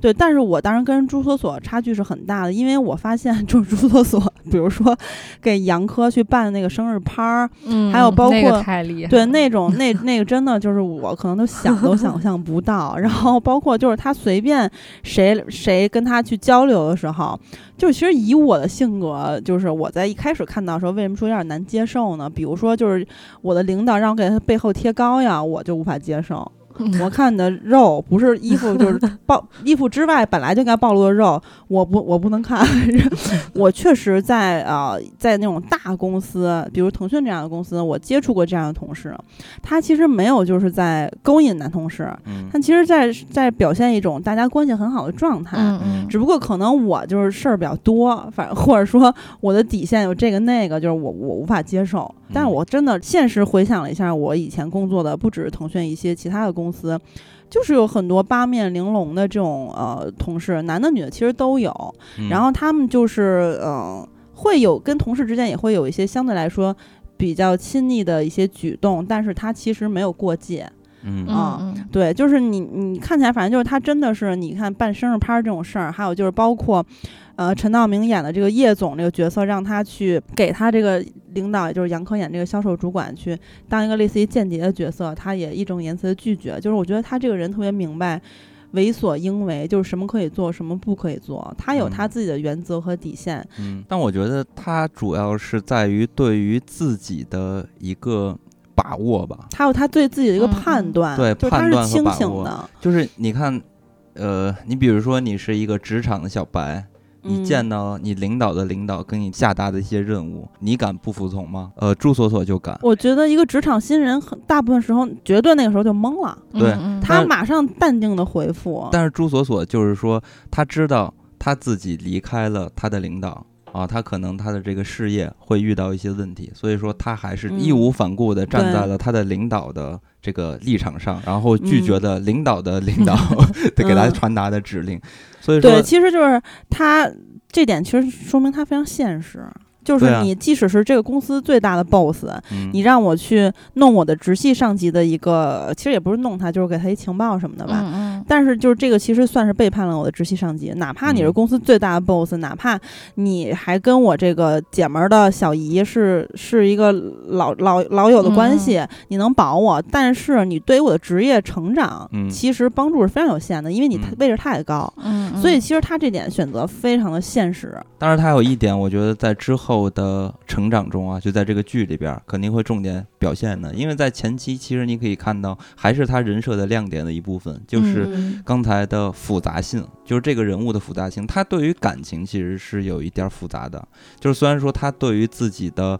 对，但是我当然跟朱锁锁差距是很大的，因为我发现就是朱锁锁，比如说给杨科去办那个生日趴儿，嗯，还有包那个括对那种 那那个真的就是我可能都想都 想象不到。然后包括就是他随便谁谁跟他去交流的时候，就其实以我的性格，就是我在一开始看到的时候，为什么说有点难接受呢？比如说就是我的领导让我给他背后贴膏药，我就无法接受。我看你的肉不是衣服，就是 暴衣服之外本来就应该暴露的肉，我不我不能看。我确实在呃在那种大公司，比如腾讯这样的公司，我接触过这样的同事，他其实没有就是在勾引男同事，嗯他其实在在表现一种大家关系很好的状态。嗯嗯，只不过可能我就是事儿比较多，反或者说我的底线有这个那个，就是我我无法接受。但我真的现实回想了一下，我以前工作的不只是腾讯，一些其他的公司，就是有很多八面玲珑的这种呃同事，男的女的其实都有。嗯然后他们就是呃会有跟同事之间也会有一些相对来说比较亲昵的一些举动，但是他其实没有过界。嗯啊嗯嗯对，就是你你看起来，反正就是他真的是，你看办生日趴这种事儿，还有就是包括，呃，陈道明演的这个叶总这个角色，让他去给他这个领导，也就是杨科演这个销售主管去当一个类似于间谍的角色，他也义正言辞的拒绝。就是我觉得他这个人特别明白。为所应为，就是什么可以做，什么不可以做，他有他嗯自己的原则和底线。嗯，但我觉得他主要是在于对于自己的一个把握吧。他有他对自己的一个判断，对就是他判断是清和把握醒的。就是你看，呃，你比如说你是一个职场的小白，你嗯见到你领导的领导给你下达的一些任务，你敢不服从吗？呃，朱锁锁就敢。我觉得一个职场新人，很大部分时候绝对那个时候就懵了。对嗯嗯他马上淡定的回复，但是朱锁锁就是说，他知道他自己离开了他的领导啊，他可能他的这个事业会遇到一些问题，所以说他还是义嗯无反顾的站在了他的领导的这个立场上，然后拒绝嗯了领导的领导 得给他嗯传达的指令，所以说对，其实就是他这点，其实说明他非常现实。就是你，即使是这个公司最大的 boss，、嗯。你让我去弄我的直系上级的一个，其实也不是弄他，就是给他一情报什么的吧。嗯嗯。但是就是这个其实算是背叛了我的直系上级，哪怕你是嗯。公司最大的 boss，、哪怕你还跟我这个姐们儿的小姨是是一个老老老友的关系，你能保我，但是你对于我的职业成长，嗯。其实帮助是非常有限的，因为你嗯。位置太高。嗯，嗯。所以其实他这点选择非常的现实，但是，他有一点，我觉得在之后的成长中啊，就在这个剧里边儿肯定会重点表现的，因为在前期其实你可以看到，还是他人设的亮点的一部分，就是嗯。刚才的复杂性，就是这个人物的复杂性，他对于感情其实是有一点儿复杂的，就是虽然说他对于自己的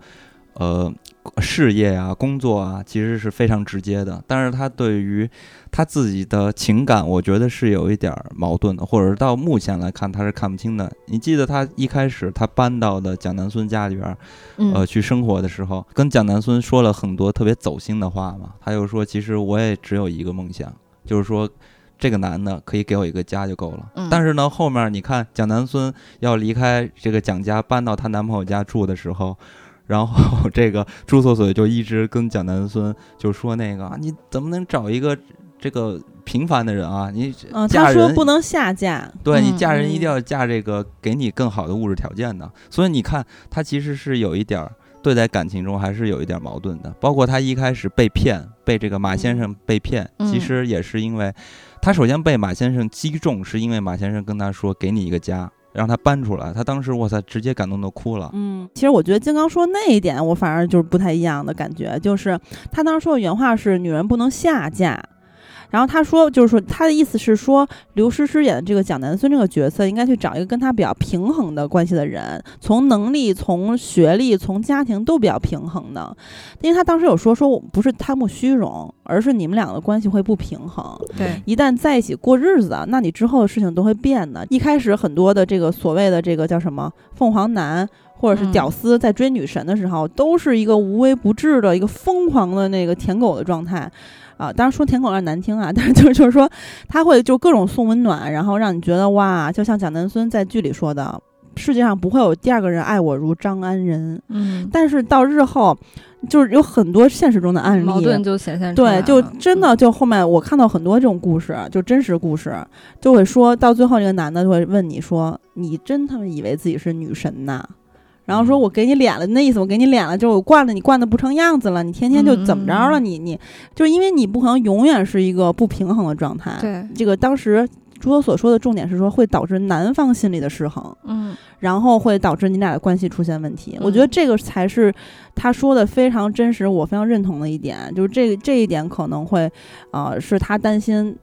呃事业啊、工作啊，其实是非常直接的，但是他对于他自己的情感，我觉得是有一点儿矛盾的，或者是到目前来看他是看不清的。你记得他一开始他搬到的蒋南孙家里边呃，去生活的时候，跟蒋南孙说了很多特别走心的话嘛。他又说，其实我也只有一个梦想，就是说这个男的可以给我一个家就够了。嗯但是呢，后面你看蒋南孙要离开这个蒋家，搬到她男朋友家住的时候。然后这个朱锁锁就一直跟蒋南孙就说那个啊你怎么能找一个这个平凡的人啊？你嗯，嫁人他说不能下嫁，对你嗯嫁人一嗯定要嫁这个给你更好的物质条件的，所以你看他其实是有一点儿对待感情中还是有一点儿矛盾的，包括他一开始被骗，被这个马先生被骗，嗯其实也是因为他首先被马先生击中，是因为马先生跟他说给你一个家，让他搬出来，他当时哇塞直接感动的哭了，嗯，其实我觉得金刚说那一点，我反而就是不太一样的感觉，就是他当时说的原话是“女人不能下嫁”，然后他说就是说他的意思是说，刘诗诗演的这个蒋南孙这个角色应该去找一个跟他比较平衡的关系的人，从能力、从学历、从家庭都比较平衡的，因为他当时有说说我不是贪慕虚荣，而是你们两个的关系会不平衡，对，一旦在一起过日子，那你之后的事情都会变的。一开始很多的这个所谓的这个叫什么凤凰男。或者是嗯屌丝在追女神的时候，都是一个无微不至的一个疯狂的那个舔狗的状态，啊，当然说舔狗有点难听啊，但是就是就是说他会就各种送温暖，然后让你觉得哇，就像蒋南孙在剧里说的，世界上不会有第二个人爱我如张安仁。嗯，但是到日后，就是有很多现实中的案例，矛盾就显现出来对，就真的就后面我看到很多这种故事，就真实故事，就会说到最后，这个男的就会问你说：“你真他妈以为自己是女神呐？”然后说：“嗯我给你脸了，那意思我给你脸了，就是我惯了你惯的不成样子了，你天天就怎么着了？嗯你你就是因为你不可能永远是一个不平衡的状态。对，这个当时朱哥所说的重点是说会导致男方心理的失衡。嗯然后会导致你俩的关系出现问题。我嗯觉得这个才是他说的非常真实，我非常认同的一点，就是这这一点可能会，呃，是他担心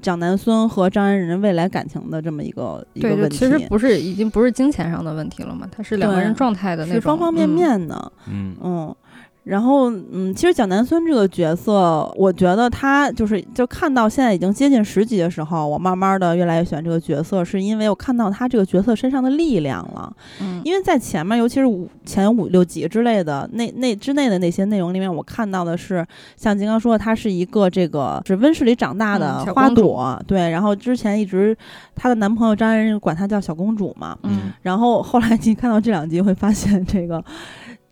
蒋南孙和张安仁未来感情的这么一个一个问题。其实不是已经不是金钱上的问题了嘛，他是两个人状态的那是种方方面嗯面的，嗯嗯。然后，嗯，其实蒋南孙这个角色，我觉得他就是就看到现在已经接近十集的时候，我慢慢的越来越喜欢这个角色，是因为我看到他这个角色身上的力量了。嗯，因为在前面，尤其是五前五六集之类的那那之内的那些内容里面，我看到的是像金刚说的，她是一个这个是温室里长大的花朵，对。然后之前一直她的男朋友张安仁管她叫小公主嘛，嗯然后后来你看到这两集会发现，这个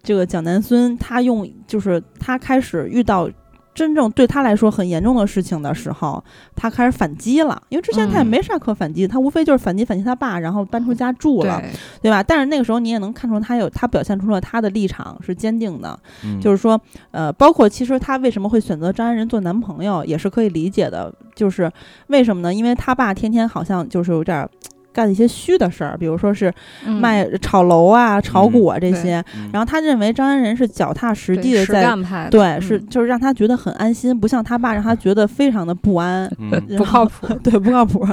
这个蒋南孙他用就是他开始遇到。真正对他来说很严重的事情的时候，他开始反击了。因为之前他也嗯没啥可反击，他无非就是反击反击他爸，然后搬出家住了。对，对吧？但是那个时候你也能看出他有他表现出了他的立场是坚定的，嗯就是说，呃，包括其实他为什么会选择张安仁做男朋友，也是可以理解的。就是为什么呢？因为他爸天天好像就是有点儿干一些虚的事儿，比如说是嗯卖炒楼啊、炒股啊这些。嗯然后他认为张安仁是脚踏实地的在。干派的，对，是嗯就是让他觉得很安心，不像他爸让他觉得非常的不安。嗯不靠后谱，对，不靠谱。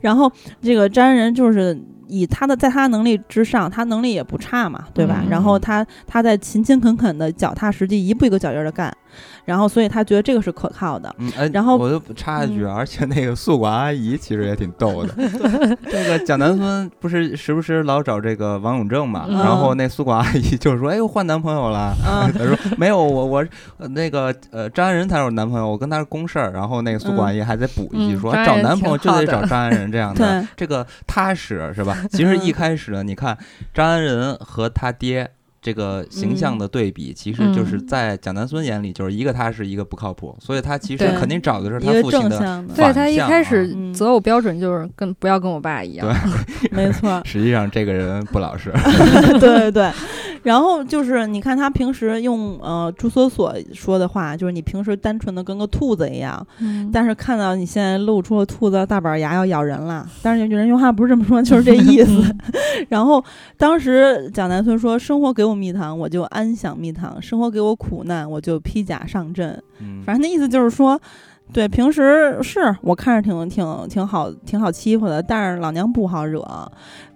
然后这个张安仁就是以他的在他能力之上，他能力也不差嘛，对吧？嗯然后他他在勤勤恳恳的、脚踏实地、一步一个脚印的干，然后所以他觉得这个是可靠的。嗯，哎，然后我就插一句，嗯而且那个宿管阿姨其实也挺逗的。这个蒋南孙不是时不时老找这个王永正嘛，嗯然后那宿管阿姨就说：“哎，呦换男朋友了。”嗯他说：“没有，我我呃那个呃张安仁才是我男朋友，我跟他是公事儿。”然后那个宿管阿姨还得补一句嗯说：“张安仁找男朋友就得找张安仁这样的，这个踏实是吧？”其实一嗯 开始呢，你看张安仁和他爹。这个形象的对比，其实就是嗯在蒋南孙眼里，就是一个他是，一个不靠谱，所以他其实肯定找的是一个他父亲的正向的，对他一开始嗯择偶标准就是跟不要跟我爸一样，没错。实际上这个人不老实。对对对，然后就是你看他平时用呃朱锁锁说的话，就是你平时单纯的跟个兔子一样，嗯但是看到你现在露出了兔子大板牙要咬人了，但是有人用话不是这么说，就是这意思。然后当时蒋南孙说：“生活给我蜜糖，我就安享蜜糖；生活给我苦难，我就披甲上阵。”嗯，反正那意思就是说，对，平时是我看着挺挺挺好挺好欺负的，但是老娘不好惹。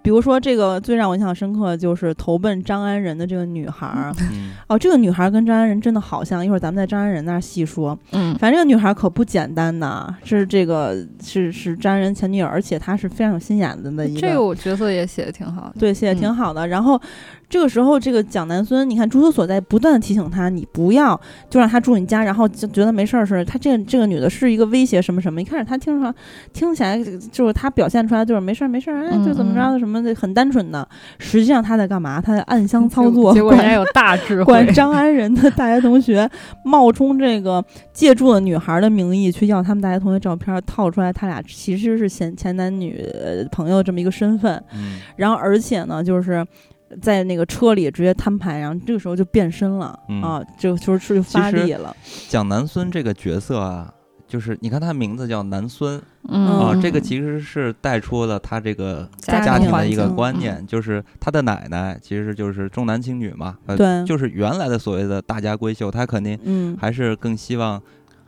比如说这个最让我印象深刻就是投奔张安仁的这个女孩儿。嗯哦，这个女孩跟张安仁真的好像，一会儿咱们在张安仁那儿细说。嗯反正这个女孩可不简单呐，是这个是是张安仁前女友，而且她是非常有心眼子的一个。这个我角色也写的挺好的。对，写的挺嗯好的。然后这个时候，这个蒋南孙，你看朱锁锁在不断的提醒他，你不要就让他住你家，然后就觉得没事儿似的。他这个这个女的是一个威胁什么什么。一开始他听着听起来就是他表现出来就是没事儿没事儿，哎，就怎么着的什么的，很单纯的。实际上他在干嘛？他在暗箱操作，结果人家有大智慧管。张安仁的大学同学冒充这个借住了女孩的名义去要他们大学同学照片，套出来他俩其实是前前男女呃朋友这么一个身份。嗯然后而且呢，就是在那个车里直接摊牌，然后这个时候就变身了、嗯。啊，就就是就发力了。蒋南孙这个角色啊，就是你看他名字叫南孙嗯。啊，嗯。这个其实是带出了他这个家家庭庭的一个观念，就是他的奶奶其实就是重男轻女嘛，呃，对。就是原来的所谓的大家闺秀，他肯定嗯，还是更希望，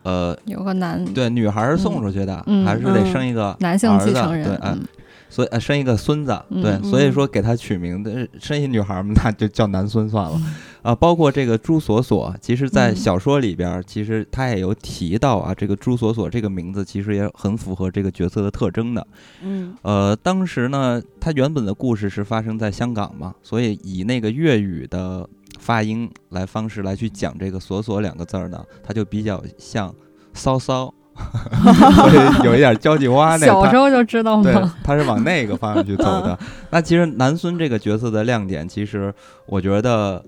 呃，有个男对，女孩儿送出去的，嗯。还是得嗯。生一个男性儿子继承人，对，哎嗯所以呃生一个孙子，对，嗯所以嗯说给他取名的生一女孩儿嘛，那就叫男孙算了。啊，包括这个朱锁锁，其实，在嗯小说里边儿，其实他也有提到啊，这个朱锁锁这个名字其实也很符合这个角色的特征的。嗯呃，当时呢，他原本的故事是发生在香港嘛，所以以那个粤语的发音来方式来去讲这个“锁锁”两个字儿呢，它就比较像骚骚，所以有一点交际花那他小时候就知道对吗？，他是往那个方向去走的。那其实南孙这个角色的亮点，其实我觉得，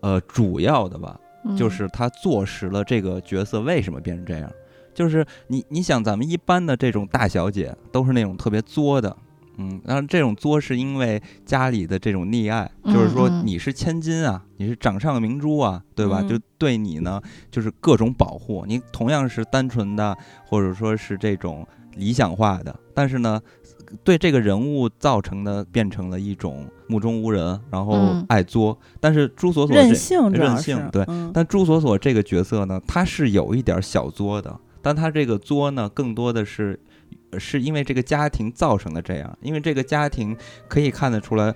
呃，主要的吧，嗯就是他坐实了这个角色为什么变成这样。就是你，你想，咱们一般的这种大小姐都是那种特别作的，嗯，然后这种作是因为家里的这种溺爱，就是说你是千金啊，你是掌上明珠啊，对吧？嗯就对你呢，就是各种保护。你同样是单纯的，或者说是这种理想化的，但是呢，对这个人物造成的变成了一种目中无人，然后嗯爱作。但是朱锁锁这任性任性对嗯但朱锁锁这个角色呢，他是有一点小作的，但他这个作呢，更多的是呃是因为这个家庭造成的这样，因为这个家庭可以看得出来，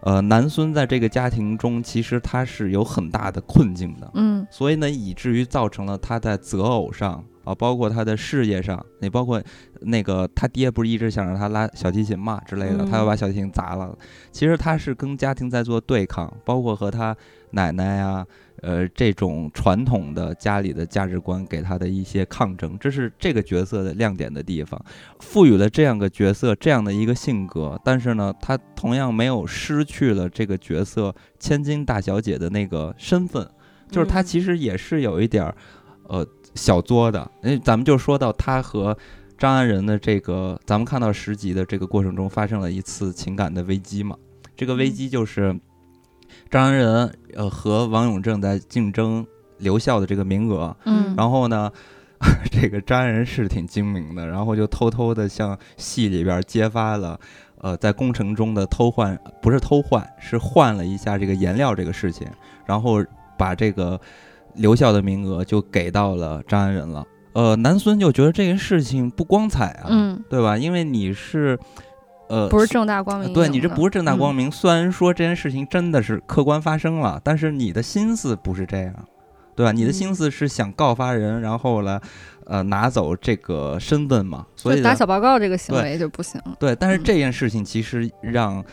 呃，南孙在这个家庭中其实他是有很大的困境的，嗯所以呢，以至于造成了他在择偶上啊，包括他的事业上，也包括那个他爹不是一直想让他拉小提琴嘛之类的，嗯他要把小提琴砸了。其实他是跟家庭在做对抗，包括和他奶奶呀、呃，这种传统的家里的价值观给他的一些抗争，这是这个角色的亮点的地方，赋予了这样个角色这样的一个性格，但是呢，他同样没有失去了这个角色千金大小姐的那个身份，就是他其实也是有一点儿，呃，小作的。因咱们就说到他和张安仁的这个，咱们看到十集的这个过程中发生了一次情感的危机嘛。这个危机就是张安仁呃和王永正在竞争留校的这个名额，嗯，然后呢。这个张安仁是挺精明的，然后就偷偷的向戏里边揭发了，呃，在工程中的偷换不是偷换，是换了一下这个颜料这个事情，然后把这个留校的名额就给到了张安仁了。呃，南孙就觉得这个事情不光彩啊，嗯，对吧？因为你是，呃，不是正大光明，对你这不是正大光嗯明。虽然说这件事情真的是客观发生了，但是你的心思不是这样，对吧？你的心嗯思是想告发人，然后来，呃，拿走这个身份嘛。所以打小报告这个行为就不行。对，但是嗯这件事情其实让呃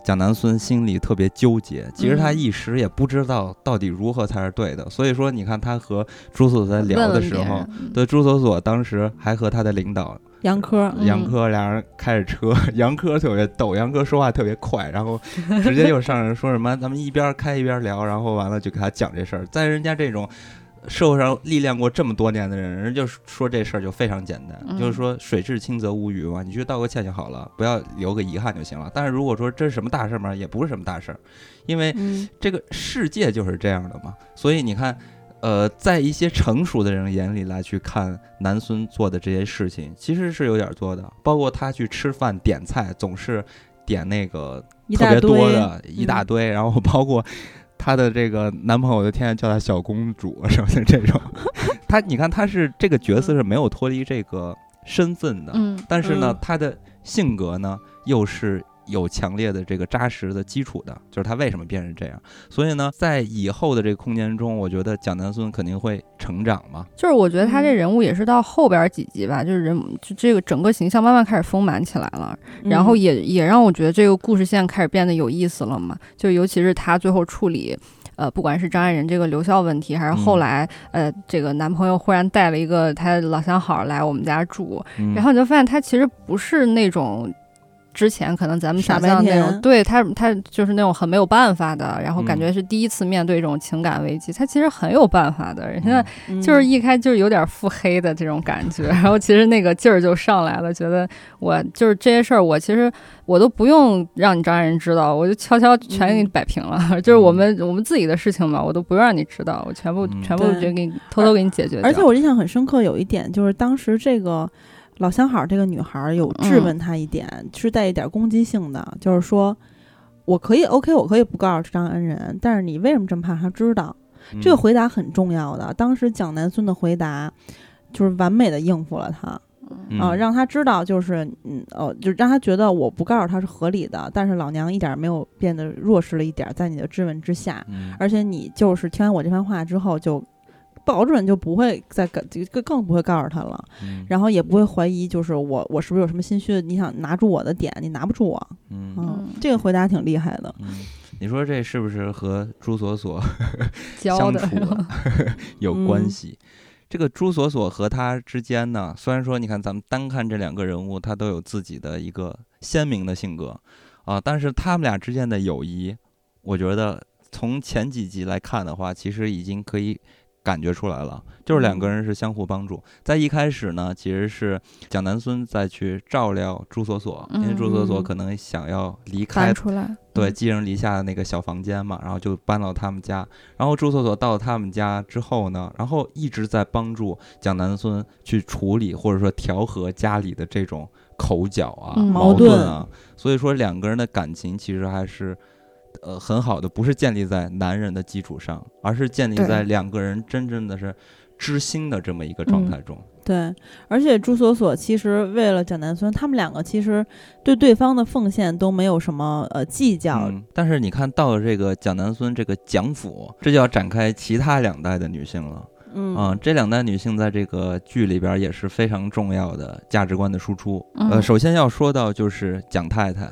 蒋南孙心里特别纠结，其实他嗯一时也不知道到底如何才是对的。所以说，你看他和朱锁锁在聊的时候，对朱锁锁当时还和他的领导杨科，嗯杨科俩人开着车，杨科特别逗，杨科说话特别快，然后直接就上来说什么，咱们一边开一边聊，然后完了就给他讲这事儿。在人家这种社会上历练过这么多年的人，人就说这事儿就非常简单，嗯就是说水至清则无鱼嘛，你去道个歉就好了，不要留个遗憾就行了。但是如果说这是什么大事儿嘛，也不是什么大事儿，因为嗯这个世界就是这样的嘛。所以你看，呃，在一些成熟的人眼里来去看南孙做的这些事情，其实是有点多的。包括他去吃饭点菜，总是点那个特别多的一大嗯堆，然后包括。她的这个男朋友就天天叫她小公主什么的这种，她你看她是这个角色是没有脱离这个身份的，嗯但是呢嗯，她的性格呢又是有强烈的这个扎实的基础的，就是他为什么变成这样。所以呢，在以后的这个空间中，我觉得蒋南孙肯定会成长嘛。就是我觉得他这嗯人物也是到后边几集吧，就是人就这个整个形象慢慢开始丰满起来了，然后嗯也也让我觉得这个故事线开始变得有意思了嘛。就尤其是他最后处理。呃，不管是张爱仁这个留校问题，还是后嗯来、呃，这个男朋友忽然带了一个他老相好来我们家住，嗯、然后你就发现他其实不是那种之前可能咱们傻白想象的那种，对他他就是那种很没有办法的，然后感嗯。觉是第一次面对这种情感危机，他其实很有办法的，人家嗯。嗯。就是一开就是有点腹黑的这种感觉，然后其实那个劲儿就上来了，觉得我就是这些事儿，我其实我都不用让你张爱仁知道，我就悄悄全给你嗯。摆平了，就是我们我们自己的事情嘛，我都不让你知道，我全部嗯。全部对。直接给你偷偷给你解决掉。而且我印象很深刻，有一点就是当时这个老相好这个女孩有质嗯问他一点，是带一点攻击性的，就是说我可以 OK，我可以不告诉张恩人，但是你为什么这么怕他知道？这个嗯回答很重要的。当时蒋南孙的回答就是完美的应付了他嗯啊、让他知道就是嗯哦，就让他觉得我不告诉他是合理的，但是老娘一点没有变得弱势了一点，在你的质问之下，嗯而且你就是听完我这番话之后就。保准就不会再更更更不会告诉他了，嗯然后也不会怀疑，就是我我是不是有什么心虚？你想拿住我的点，你拿不住我。嗯这个回答挺厉害的。嗯，你说这是不是和朱锁锁 相处啊 有关嗯系？这个朱锁锁和他之间呢，虽然说你看咱们单看这两个人物，他都有自己的一个鲜明的性格啊，但是他们俩之间的友谊，我觉得从前几集来看的话，其实已经可以感觉出来了，就是两个嗯人是相互帮助。在一开始呢，其实是蒋南孙在去照料朱锁锁，因为朱锁锁嗯可能想要离开出来，对，嗯寄人篱下的那个小房间嘛，然后就搬到他们家。然后朱锁锁到了他们家之后呢，然后一直在帮助蒋南孙去处理或者说调和家里的这种口角啊、矛盾啊。所以说两个人的感情其实还是。呃，很好的，不是建立在男人的基础上，而是建立在两个人真正的是知心的这么一个状嗯态中。对，而且朱锁锁其实为了蒋南孙，他们两个其实对对方的奉献都没有什么呃计较。嗯，但是你看到了这个蒋南孙这个蒋府，这就要展开其他两代的女性了。嗯啊、这两代女性在这个剧里边也是非常重要的价值观的输出。呃，嗯首先要说到就是蒋太太，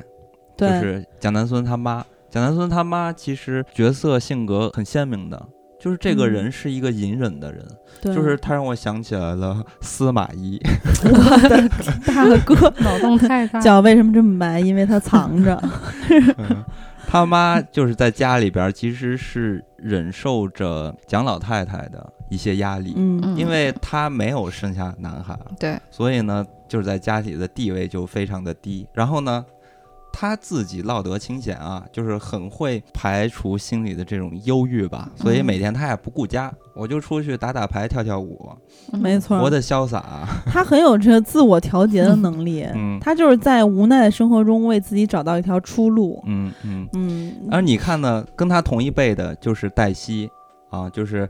就，是蒋南孙他妈。蒋南孙他妈其实角色性格很鲜明的，就是这个嗯人是一个隐忍的人，对就是他让我想起来了司马懿。我的大哥，脑洞太大。脚为什么这么白？因为他藏着。嗯他妈就是在家里边其实是忍受着蒋老太太的一些压力，嗯嗯因为她没有生下男孩，对，所以呢，就是在家里的地位就非常的低。然后呢，他自己落得清闲啊，就是很会排除心里的这种忧郁吧。所以每天他也不顾家，我就出去打打牌、跳跳舞，没错，活得潇洒。他很有这个自我调节的能力。嗯他就是在无奈的生活中为自己找到一条出路。嗯嗯。嗯，而你看呢，跟他同一辈的就是黛西啊，就是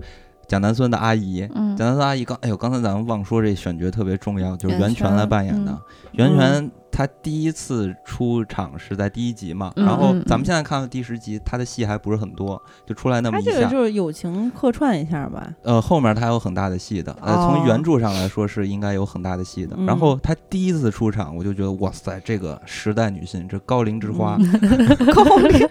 蒋南孙的阿姨。嗯蒋南孙阿姨刚，哎呦，刚才咱们忘说这选角特别重要，就是袁袁泉来扮演的嗯。袁泉她第一次出场是在第一集嘛，嗯然后嗯咱们现在看到第十集，她的戏还不是很多，就出来那么一下。他这个就是友情客串一下吧。呃，后面她有很大的戏的，呃，哦从原著上来说是应该有很大的戏的。嗯然后她第一次出场，我就觉得哇塞，这个时代女性，这高龄之花，高龄，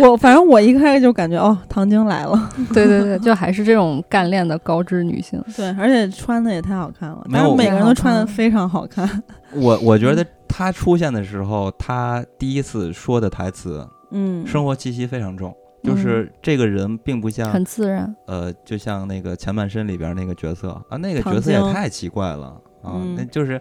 我反正我一开始就感觉哦，唐晶来了。对对对，就还是这种干练的高知女性。对，而且穿的也太好看了，没有是每个人都穿的非常好看。我我觉得她出现的时候，他第一次说的台词，嗯，生活气息非常重。就是这个人并不像很自然，呃，就像那个前半生里边那个角色啊，那个角色也太奇怪了啊，嗯那就是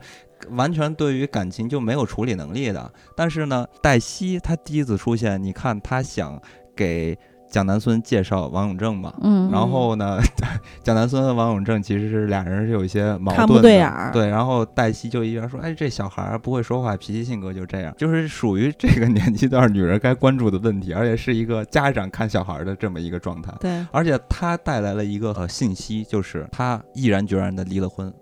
完全对于感情就没有处理能力的。但是呢，黛西她第一次出现，你看她想给蒋南孙介绍王永正嘛。嗯，然后呢，蒋南孙和王永正其实是俩人是有一些矛盾的，看不对眼儿。对，然后黛西就一边说：“哎，这小孩儿不会说话，脾气性格就这样，就是属于这个年纪段女人该关注的问题，而且是一个家长看小孩儿的这么一个状态。对，而且他带来了一个呃信息，就是他毅然决然的离了婚，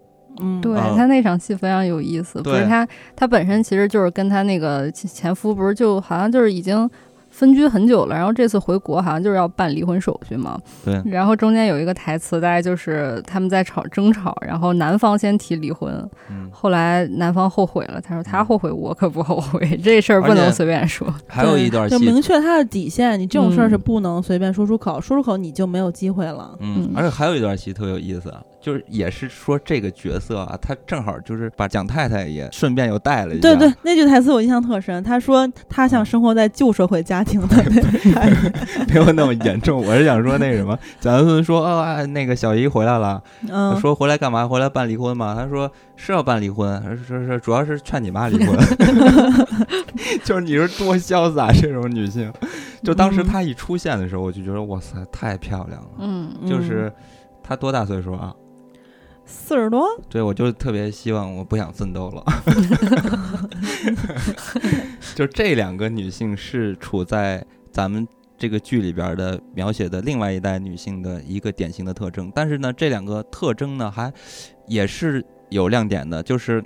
嗯，对啊他那场戏非常有意思，不是对他他本身其实就是跟他那个前前夫不是就好像就是已经分居很久了，然后这次回国好像就是要办离婚手续嘛，对，然后中间有一个台词，大概就是他们在吵争吵，然后男方先提离婚，嗯，后来男方后悔了，他说他后悔，我可不后悔，这事儿不能随便说。还有一段就，明确他的底线，你这种事儿是嗯。不能随便说出口，说出口你就没有机会了。嗯嗯，而且还有一段戏特有意思啊，就是也是说这个角色啊，他正好就是把蒋太太也顺便又带了一下，对对，那句台词我印象特深。他说他想生活在旧社会家庭的那个 没有那么严重。我是想说那什么，蒋南孙说哦，啊那个小姨回来了，嗯，说回来干嘛？回来办离婚吗？他说是要办离婚，说是主要是劝你妈离婚。就是你说多潇洒这种女性，就当时嗯她一出现的时候，我就觉得哇塞，太漂亮了。嗯就是她多大岁数啊？四十多，对，我就特别希望我不想奋斗了。就这两个女性是处在咱们这个剧里边的描写的另外一代女性的一个典型的特征，但是呢，这两个特征呢还也是有亮点的，就是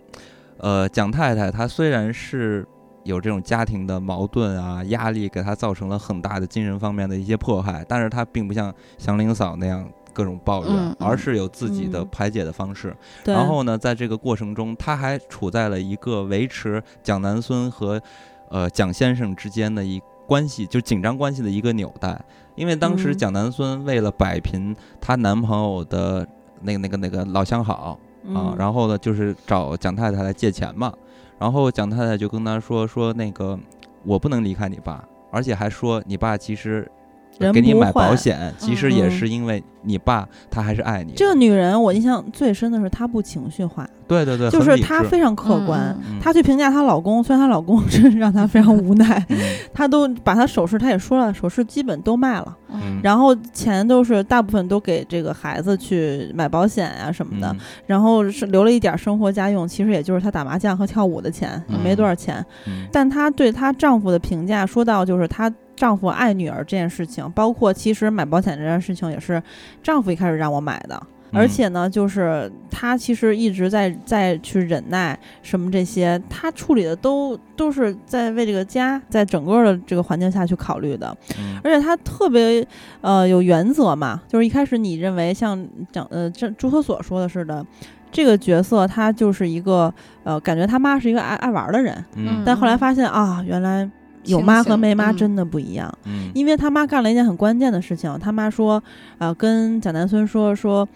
呃，蒋太太她虽然是。有这种家庭的矛盾啊、压力，给她造成了很大的精神方面的一些迫害，但是她并不像祥林嫂那样各种抱怨，而是有自己的嗯排解的方式。对，然后呢，在这个过程中，他还处在了一个维持蒋南孙和呃蒋先生之间的一关系，就紧张关系的一个纽带。因为当时嗯蒋南孙为了摆平她男朋友的那个那个那个老相好啊，嗯然后呢就是找蒋太太来借钱嘛，然后蒋太太就跟他说说那个我不能离开你爸，而且还说你爸其实。人给你买不坏保险，其实也嗯。是因为你爸他还是爱你。这个女人，我印象最深的是她不情绪化，对对对，就是她非常客观。她去评价她老公，虽然她老公 真是让她非常无奈，嗯。她都把她首饰，她也说了，首饰基本都卖了，嗯。然后钱都是大部分都给这个孩子去买保险呀、什么的，嗯。然后是留了一点生活家用，其实也就是她打麻将和跳舞的钱，也没多少钱。嗯。但她对她丈夫的评价说到，就是她丈夫爱女儿这件事情，包括其实买保险这件事情也是丈夫一开始让我买的。而且呢，就是他其实一直在在去忍耐什么这些，他处理的都都是在为这个家，在整个的这个环境下去考虑的。嗯而且他特别呃有原则嘛，就是一开始你认为像讲呃这朱可所说的似的，这个角色他就是一个呃感觉他妈是一个爱爱玩的人，嗯但后来发现啊，原来有妈和没妈嗯真的不一样。嗯因为他妈干了一件很关键的事情，他妈说，呃，跟蒋南孙说说，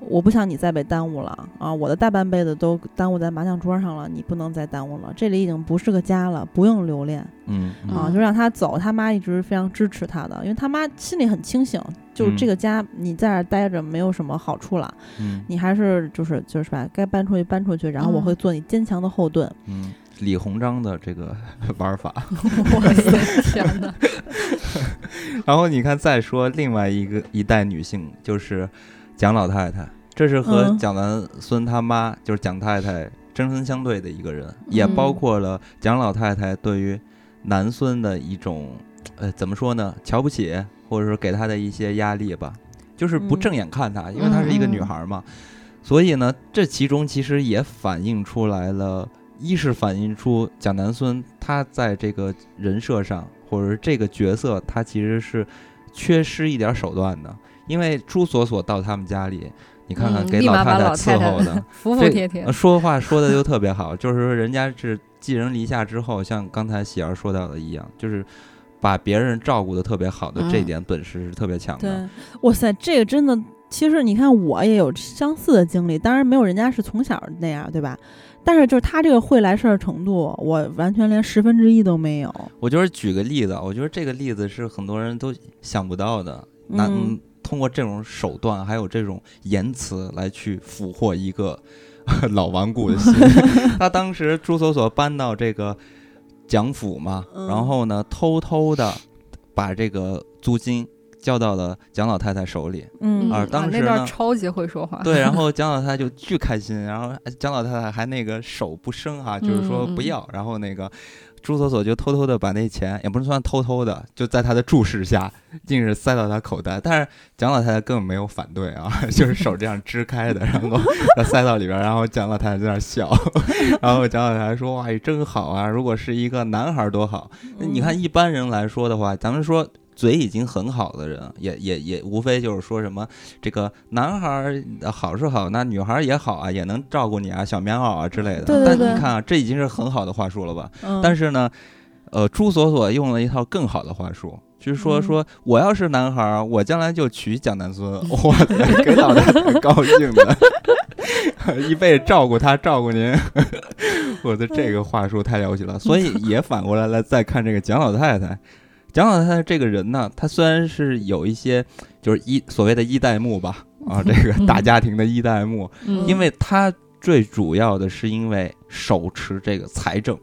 我不想你再被耽误了啊，我的大半辈子都耽误在麻将桌上了，你不能再耽误了，这里已经不是个家了，不用留恋嗯嗯啊，嗯就让他走。他妈一直非常支持他的，因为他妈心里很清醒，就是嗯这个家你在这儿待着没有什么好处了，嗯你还是就是就是吧，该搬出去搬出去，然后我嗯会做你坚强的后盾。嗯，李鸿章的这个 玩法。我的，天哪！然后你看，再说另外一个一代女性，就是蒋老太太，这是和嗯蒋南孙他妈，就是蒋太太针锋相对的一个人，也嗯包括了蒋老太太对于南孙的一种，呃，怎么说呢，瞧不起，或者说给他的一些压力吧，就是不嗯正眼看她，因为她是一个女嗯孩嘛。所以呢，这其中其实也反映出来了，一是反映出蒋南孙他在这个人设上，或者是这个角色，他其实是缺失一点手段的。因为朱锁锁到他们家里，你看看嗯给老太太伺候的，服服帖帖呃。说话说的就特别好，就是说人家是寄人篱下之后，像刚才喜儿说到的一样，就是把别人照顾的特别好的，这点本事是特别强的。对，哇塞，这个真的，其实你看我也有相似的经历，当然没有人家是从小那样，对吧？但是就是他这个会来事儿程度，我完全连十分之一都没有。我就是举个例子，啊，我觉得这个例子是很多人都想不到的。那、嗯通过这种手段，还有这种言辞来去俘获一个 老顽固的心。他当时朱锁锁搬到这个蒋府嘛，嗯然后呢，偷偷的把这个租金交到了蒋老太太手里。嗯啊当时那段超级会说话，对，然后蒋老太太就巨开心，然后哎蒋老太太还那个手不伸哈、就是说不要，然后那个朱锁锁就偷偷的把那钱，也不是算偷偷的，就在他的注视下，硬是塞到他口袋。但是蒋老太太根本没有反对啊，就是手这样支开的，然后 把塞到里边，然后蒋老太太在那笑，然后蒋老太太说：“哇，真好啊！如果是一个男孩儿多好。”那你看一般人来说的话，咱们说。嘴已经很好的人，也也也无非就是说什么这个男孩儿好是好，那女孩儿也好啊，也能照顾你啊，小棉袄啊之类的。对对对但你看啊，这已经是很好的话术了吧？嗯，但是呢，呃，朱锁锁用了一套更好的话术，就是说嗯说我要是男孩儿，我将来就娶蒋南孙，哇塞，给老太太高兴的，一辈子照顾他，照顾您。我的这个话术太了不起了，所以也反过来来再看这个蒋老太太。蒋老太太这个人呢，她虽然是有一些就是一所谓的一代目吧，啊，这个大家庭的一代目，嗯。因为他最主要的是因为手持这个财政，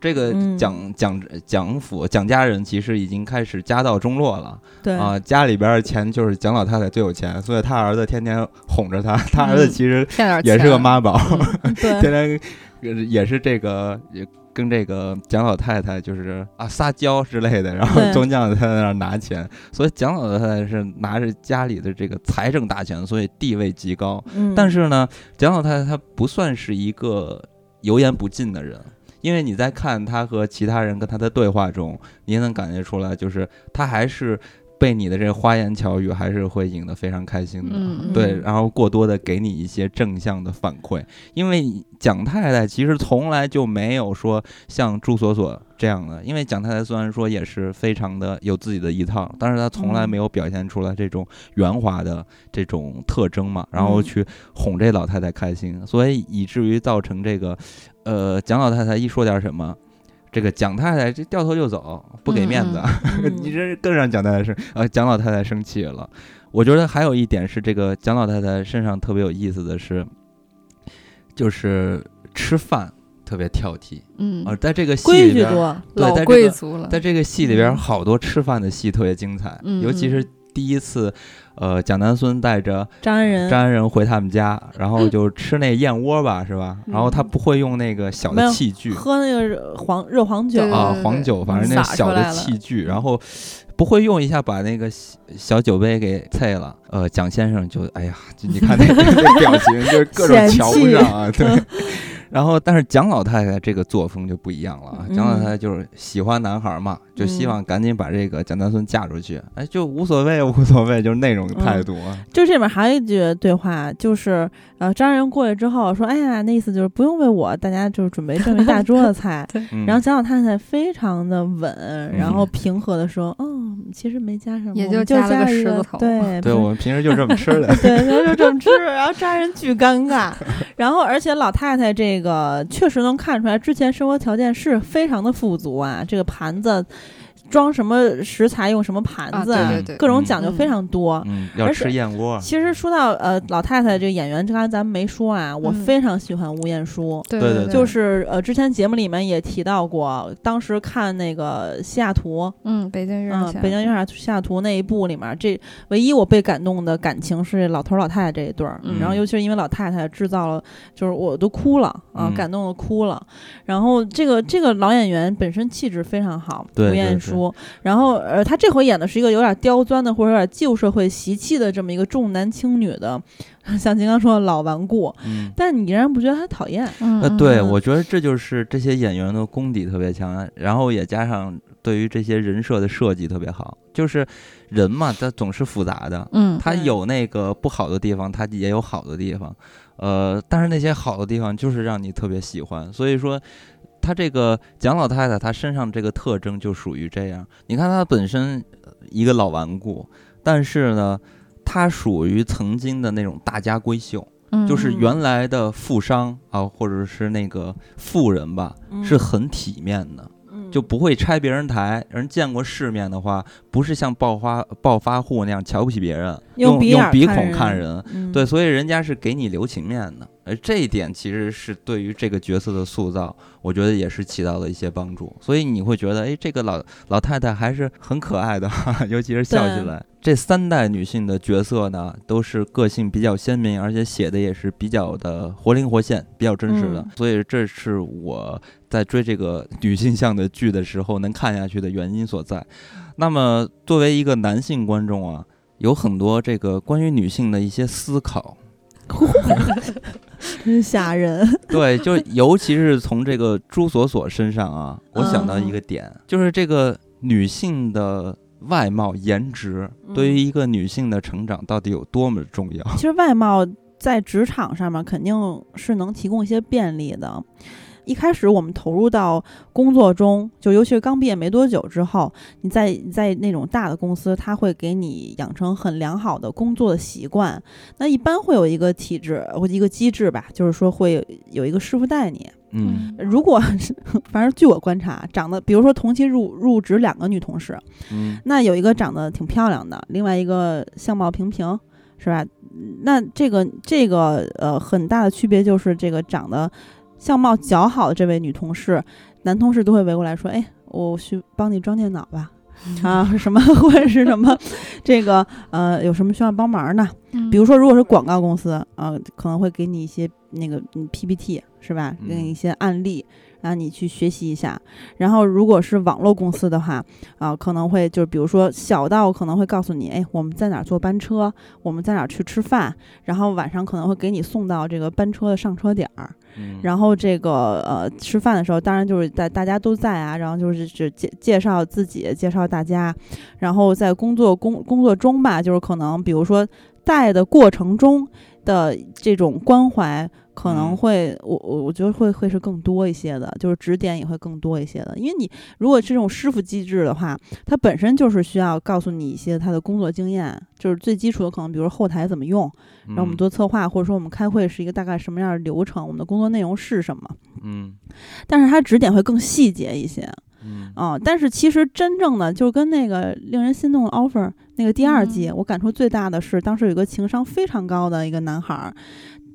这个嗯。蒋蒋蒋府蒋家人其实已经开始家道中落了对。啊，家里边的钱就是蒋老太太最有钱，所以他儿子天天哄着他，他儿子其实也是个妈宝，对。天天呃也是这个也跟这个蒋老太太就是啊撒娇之类的，然后对宗将在那儿拿钱，所以蒋老太太是拿着家里的这个财政大权，所以地位极高。嗯，但是呢，蒋老太太她不算是一个油盐不进的人，因为你在看她和其他人跟她的对话中，你也能感觉出来，就是她还是被你的这花言巧语还是会引得非常开心的。嗯对，嗯然后过多的给你一些正向的反馈，因为蒋太太其实从来就没有说像朱锁锁这样的，因为蒋太太虽然说也是非常的有自己的一套，但是她从来嗯没有表现出来这种圆滑的这种特征嘛，然后嗯去哄这老太太开心，所以以至于造成这个，呃，蒋老太太一说点什么。这个蒋太太这掉头就走，不给面子，嗯 你这更让蒋太太生呃蒋老太太生气了。我觉得还有一点是，这个蒋老太太身上特别有意思的是，就是吃饭特别挑剔嗯。啊、在这个戏规里边，矩多，对，老在这个贵族了，在这个戏里边，嗯。好多吃饭的戏特别精彩，嗯尤其是第一次，呃，蒋南孙带着张安仁张安仁回他们家，然后就吃那燕窝吧，是吧？然后他嗯不会用那个小的器具，喝那个黄热黄酒啊，黄酒，反正那小的器具，然后不会用一下把那个小小酒杯给碎了。呃，蒋先生就哎呀，就你看那 那那表情，就是各种瞧不上啊，对。然后，但是蒋老太太这个作风就不一样了啊。蒋老太太就是喜欢男孩嘛，就希望赶紧把这个蒋南孙嫁出去，哎，就无所谓，无所谓，就是那种态度啊。就这里面还有一句对话，就是呃，张安仁过去之后说：“哎呀，那意思就是不用为我，大家就是准备这么一大桌子菜。”嗯然后蒋老太太非常的稳，然后平和的说：“嗯，其实没加什么，也就就加了个狮子头对 对，我们平时就这么吃的。对，然后就这么吃，然后张安仁巨尴尬。然后，而且老太太这个确实能看出来，之前生活条件是非常的富足啊。这个盘子装什么食材，用什么盘子，啊对对对各种讲究非常多。嗯，要而且吃燕窝。其实说到呃老太太这个演员，刚才咱们没说啊，我嗯非常喜欢吴彦姝。对对对就是呃，之前节目里面也提到过，当时看那个西雅图，嗯，北京遇上嗯，西雅北京图约西雅图那一部里面，这唯一我被感动的感情是老头儿老太太这一对儿，嗯然后尤其是因为老太太制造了，就是我都哭了啊，嗯感动的哭了。然后这个这个老演员本身气质非常好，吴彦对姝。然后呃，他这回演的是一个有点刁钻的或者有点旧社会习气的这么一个重男轻女的，像金刚说的老顽固，嗯。但你仍然不觉得他讨厌。嗯呃，对，嗯我觉得这就是这些演员的功底特别强，然后也加上对于这些人设的设计特别好。就是人嘛，他总是复杂的，嗯他有那个不好的地方，他也有好的地方，呃，但是那些好的地方就是让你特别喜欢。所以说，他这个蒋老太太，她身上这个特征就属于这样。你看她本身呃一个老顽固，但是呢，她属于曾经的那种大家闺秀。嗯就是原来的富商啊，或者是那个富人吧，是很体面的，嗯就不会拆别人台。人见过世面的话，不是像暴发暴发户那样瞧不起别人，用用鼻孔看人看人。嗯对，所以人家是给你留情面的。呃，这一点其实是对于这个角色的塑造，我觉得也是起到了一些帮助。所以你会觉得，哎，这个老老太太还是很可爱的，尤其是笑起来。这三代女性的角色呢，都是个性比较鲜明，而且写的也是比较的活灵活现，比较真实的。所以这是我在追这个 女性向的剧的时候能看下去的原因所在。那么作为一个男性观众啊，有很多这个关于女性的一些思考。真吓人！对，就尤其是从这个朱锁锁身上啊，我想到一个点，就是这个女性的外貌颜值对于一个女性的成长到底有多么重要？其实外貌在职场上面肯定是能提供一些便利的。一开始我们投入到工作中，就尤其是刚毕业没多久之后，你在在那种大的公司，他会给你养成很良好的工作的习惯。那一般会有一个体制或一个机制吧，就是说会有一个师傅带你。嗯，如果 反正据我观察，长得比如说同期入入职两个女同事，嗯，那有一个长得挺漂亮的，另外一个相貌平平，是吧？那这个这个呃很大的区别就是这个长得。相貌较好的这位女同事，男同事都会围过来说：“哎，我去帮你装电脑吧，啊，什么 或者是什么，这个呃，有什么需要帮忙的？比如说，如果是广告公司啊，可能会给你一些那个 PPT，是吧？给你一些案例。”让你去学习一下，然后如果是网络公司的话，啊，可能会就是比如说小到可能会告诉你，哎，我们在哪坐班车，我们在哪去吃饭，然后晚上可能会给你送到这个班车的上车点儿，然后这个呃吃饭的时候，当然就是在大家都在啊，然后就是只介介绍自己，介绍大家，然后在工作工工作中吧，就是可能比如说带的过程中的这种关怀。可能会，我我我觉得会会是更多一些的，就是指点也会更多一些的。因为你如果是这种师傅机制的话，他本身就是需要告诉你一些他的工作经验，就是最基础的，可能比如后台怎么用，然后我们做策划，或者说我们开会是一个大概什么样的流程，我们的工作内容是什么。嗯，但是他指点会更细节一些。嗯，啊，但是其实真正的就跟那个令人心动的 offer 那个第二季，我感触最大的是，当时有一个情商非常高的一个男孩儿。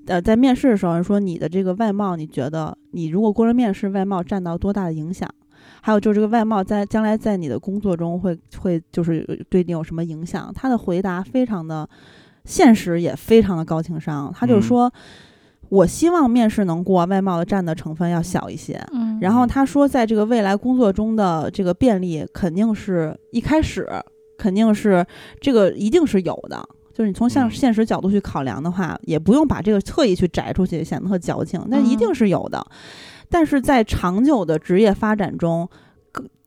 呃，在面试的时候说你的这个外貌，你觉得你如果过了面试，外貌占到多大的影响？还有就是这个外貌在将来在你的工作中会会就是对你有什么影响？他的回答非常的现实，也非常的高情商。他就说，我希望面试能过，外貌的占的成分要小一些。嗯，然后他说，在这个未来工作中的这个便利，肯定是一开始肯定是这个一定是有的。就是你从像现实角度去考量的话，也不用把这个特意去摘出去，显得特矫情。那一定是有的，但是在长久的职业发展中，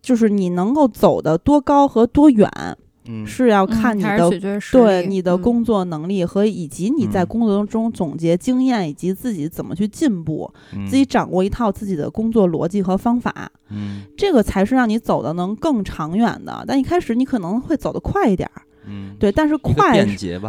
就是你能够走的多高和多远，是要看你的对你的工作能力和以及你在工作中总结经验，以及自己怎么去进步，自己掌握一套自己的工作逻辑和方法。嗯，这个才是让你走的能更长远的。但一开始你可能会走得快一点儿。嗯，对，但是快？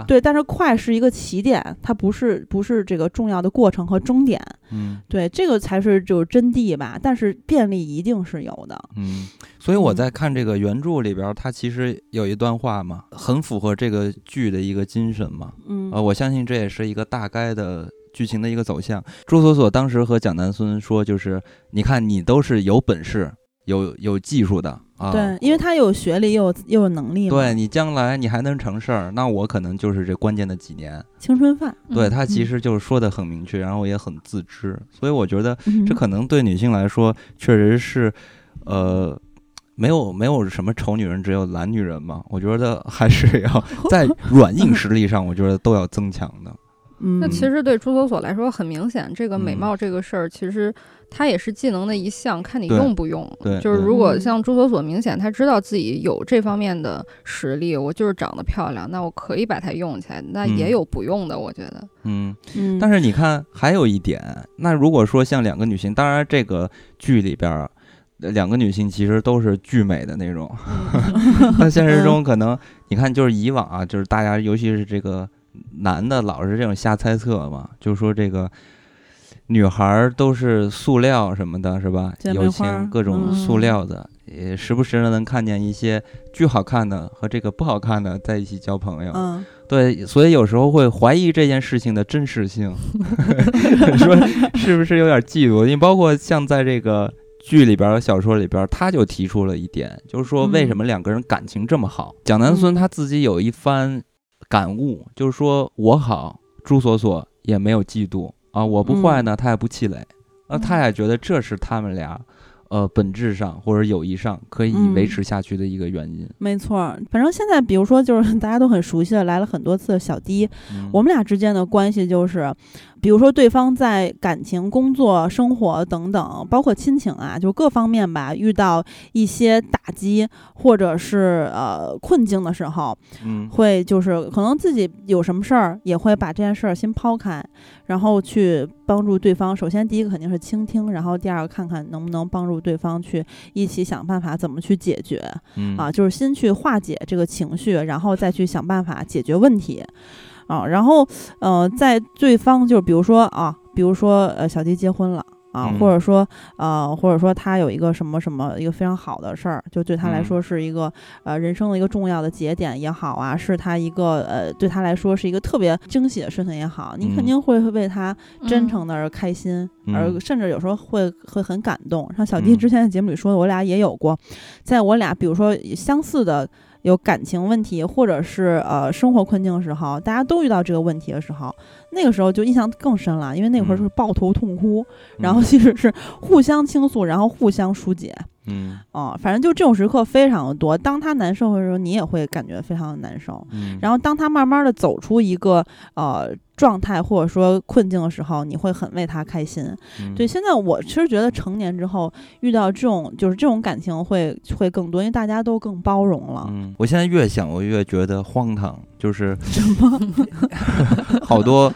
对，但是快是一个起点，它不是不是这个重要的过程和终点。嗯，对，这个才是就是真谛吧。但是便利一定是有的。嗯，所以我在看这个原著里边，它其实有一段话嘛，很符合这个剧的一个精神嘛。嗯，呃，我相信这也是一个大概的剧情的一个走向。朱锁锁当时和蒋南孙说，就是你看你都是有本事、有有技术的。对，因为他有学历，又有又有能力。对你将来你还能成事儿，那我可能就是这关键的几年青春饭。对他其实就是说的很明确，然后也很自知，所以我觉得这可能对女性来说确实是，呃，没有没有什么丑女人，只有懒女人嘛。我觉得还是要 在软硬实力上，我觉得都要增强的。那其实对朱锁锁来说很明显，这个美貌这个事儿，其实它也是技能的一项，看你用不用。对，就是如果像朱锁锁明显他知道自己有这方面的实力，我就是长得漂亮，那我可以把它用起来。那也有不用的，我觉得。嗯嗯。但是你看，还有一点，那如果说像两个女性，当然这个剧里边两个女性其实都是巨美的那种，那现实中可能你看，就是以往啊，就是大家尤其是这个。男的老是这种瞎猜测嘛，就说这个女孩都是塑料什么的，是吧？友情各种塑料的，也时不时的能看见一些巨好看的和这个不好看的在一起交朋友。嗯，对，所以有时候会怀疑这件事情的真实性，说是不是有点嫉妒？你包括像在这个剧里边和小说里边，他就提出了一点，就是说为什么两个人感情这么好？蒋南孙他自己有一番感悟，就是说我好，朱锁锁也没有嫉妒啊，我不坏呢，他也不气馁，那他也觉得这是他们俩。呃，本质上或者友谊上可以维持下去的一个原因，没错。反正现在，比如说，就是 大家都很熟悉的，来了很多次的小迪，我们俩之间的关系就是。比如说，对方在感情、工作、生活等等，包括亲情啊，就各方面吧，遇到一些打击或者是呃困境的时候，嗯，会就是可能自己有什么事儿，也会把这件事儿先抛开，然后去帮助对方。首先，第一个肯定是倾听，然后第二个看看能不能帮助对方去一起想办法怎么去解决，啊，就是先去化解这个情绪，然后再去想办法解决问题。啊，然后，呃，在对方就比如说啊，比如说呃，小迪结婚了啊，或者说呃，或者说他有一个什么什么一个非常好的事儿，就对他来说是一个呃人生的一个重要的节点也好啊，是他一个呃对他来说是一个特别惊喜的事情也好，你肯定会为他真诚的而开心，而甚至有时候会会很感动。像小迪之前在节目里说的，我俩也有过，在我俩比如说相似的。有感情问题，或者是呃生活困境的时候，大家都遇到这个问题的时候，那个时候就印象更深了，因为那会儿是抱头痛哭，然后其实是互相倾诉，然后互相疏解。嗯，哦，反正就这种时刻非常的多。当他难受的时候，你也会感觉非常的难受。嗯，然后当他慢慢的走出一个呃状态或者说困境的时候，你会很为他开心。对，现在我其实觉得成年之后遇到这种就是这种感情会会更多，因为大家都更包容了。嗯，我现在越想我越觉得荒唐，就是 什么 好多。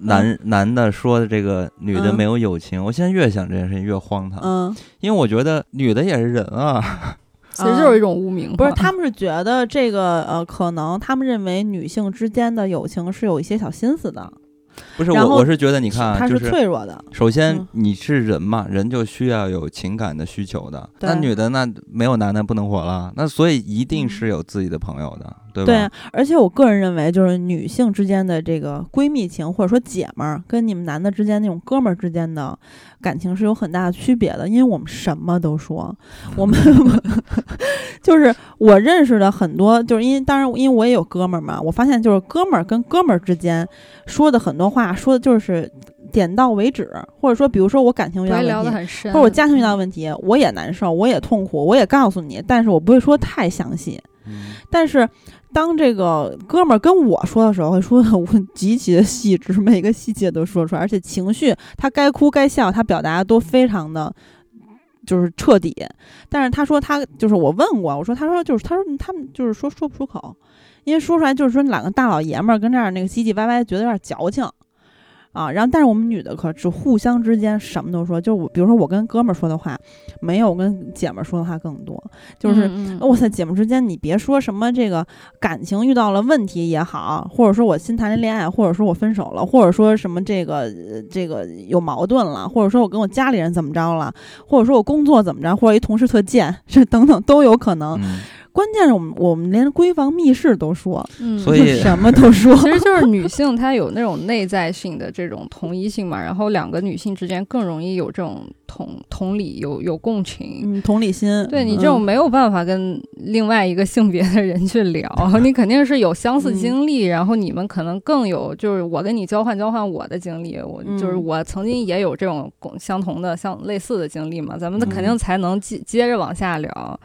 男男的说的这个女的没有友情，我现在越想这件事情越荒唐。嗯，因为我觉得女的也是人啊，其实就是一种污名。不是，他们是觉得这个呃，可能他们认为女性之间的友情是有一些小心思的。不是我，我是觉得你看，他是脆弱的。首先你是人嘛，人就需要有情感的需求的。那女的那没有男的不能活了，那所以一定是有自己的朋友的，对吧？对，而且我个人认为，就是女性之间的这个闺蜜情，或者说姐们儿，跟你们男的之间那种哥们儿之间的感情是有很大的区别的，因为我们什么都说，我们 就是我认识的很多，就是因为当然因为我也有哥们儿嘛，我发现就是哥们儿跟哥们儿之间说的很多话。说的就是点到为止，或者说，比如说我感情遇到问题，或者我家庭遇到问题，我也难受，我也痛苦，我也告诉你，但是我不会说太详细。但是当这个哥们儿跟我说的时候，会说的我极其的细致，每个细节都说出来，而且情绪他该哭该笑，他表达都非常的，就是彻底。但是他说他就是我问过，我说他说就是他说他们就是说说不出口，因为说出来就是说两个大老爷们儿跟这儿那个唧唧歪歪，觉得有点矫情。啊，然后但是我们女的可是互相之间什么都说，就是我，比如说我跟哥们儿说的话，没有跟姐们儿说的话更多。就是哇塞，姐们之间你别说什么这个感情遇到了问题也好，或者说我新谈的恋爱，或者说我分手了，或者说什么这个这个有矛盾了，或者说我跟我家里人怎么着了，或者说我工作怎么着，或者一同事特贱，这等等都有可能。关键是我们我们连闺房密室都说，所以什么都说。其实就是女性她有那种内在性的这种同一性嘛，然后两个女性之间更容易有这种同同理，有有共情，嗯，同理心。对你这种没有办法跟另外一个性别的人去聊，你肯定是有相似经历，然后你们可能更有，就是我跟你交换交换我的经历，我就是我曾经也有这种共相同的、相类似的经历嘛，咱们肯定才能接接着往下聊。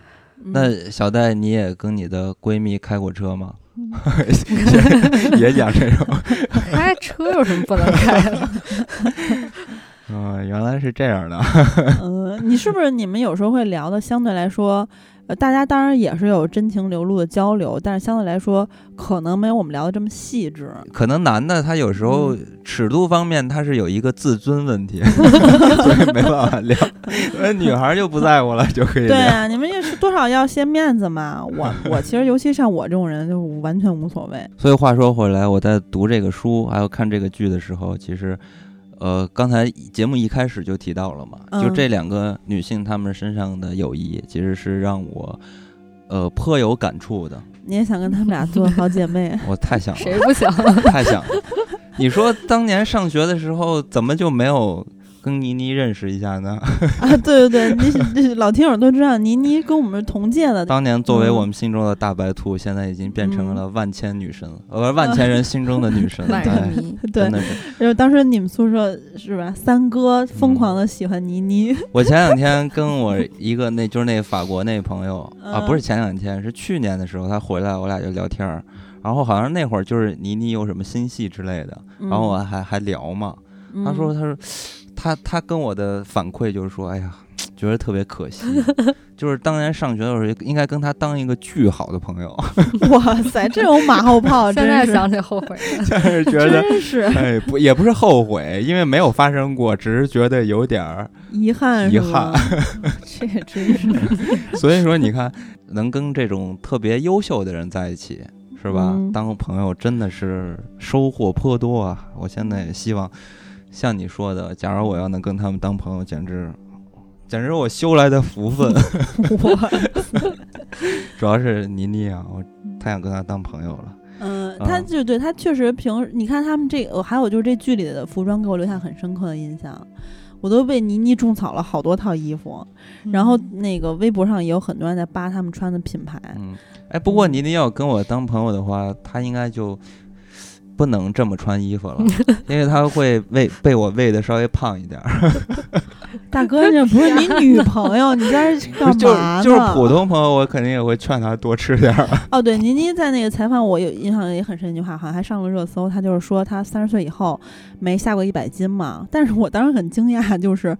那小戴，你也跟你的闺蜜开过车吗？也讲这种，开车有什么不能开的？嗯，原来是这样的。嗯，你是不是你们有时候会聊的相对来说？大家当然也是有真情流露的交流，但是相对来说，可能没有我们聊的这么细致。可能男的他有时候尺度方面他是有一个自尊问题，所以没办法聊。那女孩就不在乎了，就可以。对啊，你们也是多少要些面子嘛。我我其实尤其像我这种人，就完全无所谓。所以话说回来，我在读这个书还有看这个剧的时候，其实。呃，刚才节目一开始就提到了嘛，就这两个女性她们身上的友谊，其实是让我，呃颇有感触的。你也想跟她们俩做好姐妹？我太想了，谁不想？太想了。你说当年上学的时候，怎么就没有跟倪妮认识一下呢？啊，对对对，那那老听友都知道，倪妮跟我们是同届的。当年作为嗯我们心中的大白兔，现在已经变成嗯了万千女神，呃，万千人心中的女神。对，迷，对真，的是。然后当时你们宿舍是吧？三哥疯狂的喜欢倪妮，我前两天跟我一个那就是那法国那朋友啊，嗯不是前两天，是去年的时候他回来，我俩就聊天儿，然后好像那会儿就是倪妮有什么新戏之类的，然后我还还聊嘛，嗯他说他说他他跟我的反馈就是说，哎呀，觉得特别可惜，就是当年上学的时候应该跟他当一个巨好的朋友，哇塞，这种马后炮 现真是在想起后悔了。但是觉得。真是哎，不，也不是后悔，因为没有发生过，只是觉得有点儿。遗憾，遗憾。这也真是，所以说，你看，能跟这种特别优秀的人在一起，是吧？嗯当朋友真的是收获颇多啊！我现在也希望，像你说的，假如我要能跟他们当朋友，简直，简直我修来的福分。我。主要是倪妮啊，我太想跟她当朋友了。嗯，啊。他就对他确实平，你看他们这个，还有就是这剧里的服装给我留下很深刻的印象，我都被倪妮种草了好多套衣服，然后那个微博上也有很多人在扒他们穿的品牌，嗯，哎，不过倪妮要跟我当朋友的话，她应该就不能这么穿衣服了，因为他会喂被我喂的稍微胖一点儿。大哥，这不是你女朋友，你在这干嘛呢？就是普通朋友，我肯定也会劝他多吃点儿。哦，对，倪妮在那个采访我有印象也很深一句话，好像还上了热搜。她就是说她三十岁以后没下过一百斤嘛，但是我当时很惊讶，就是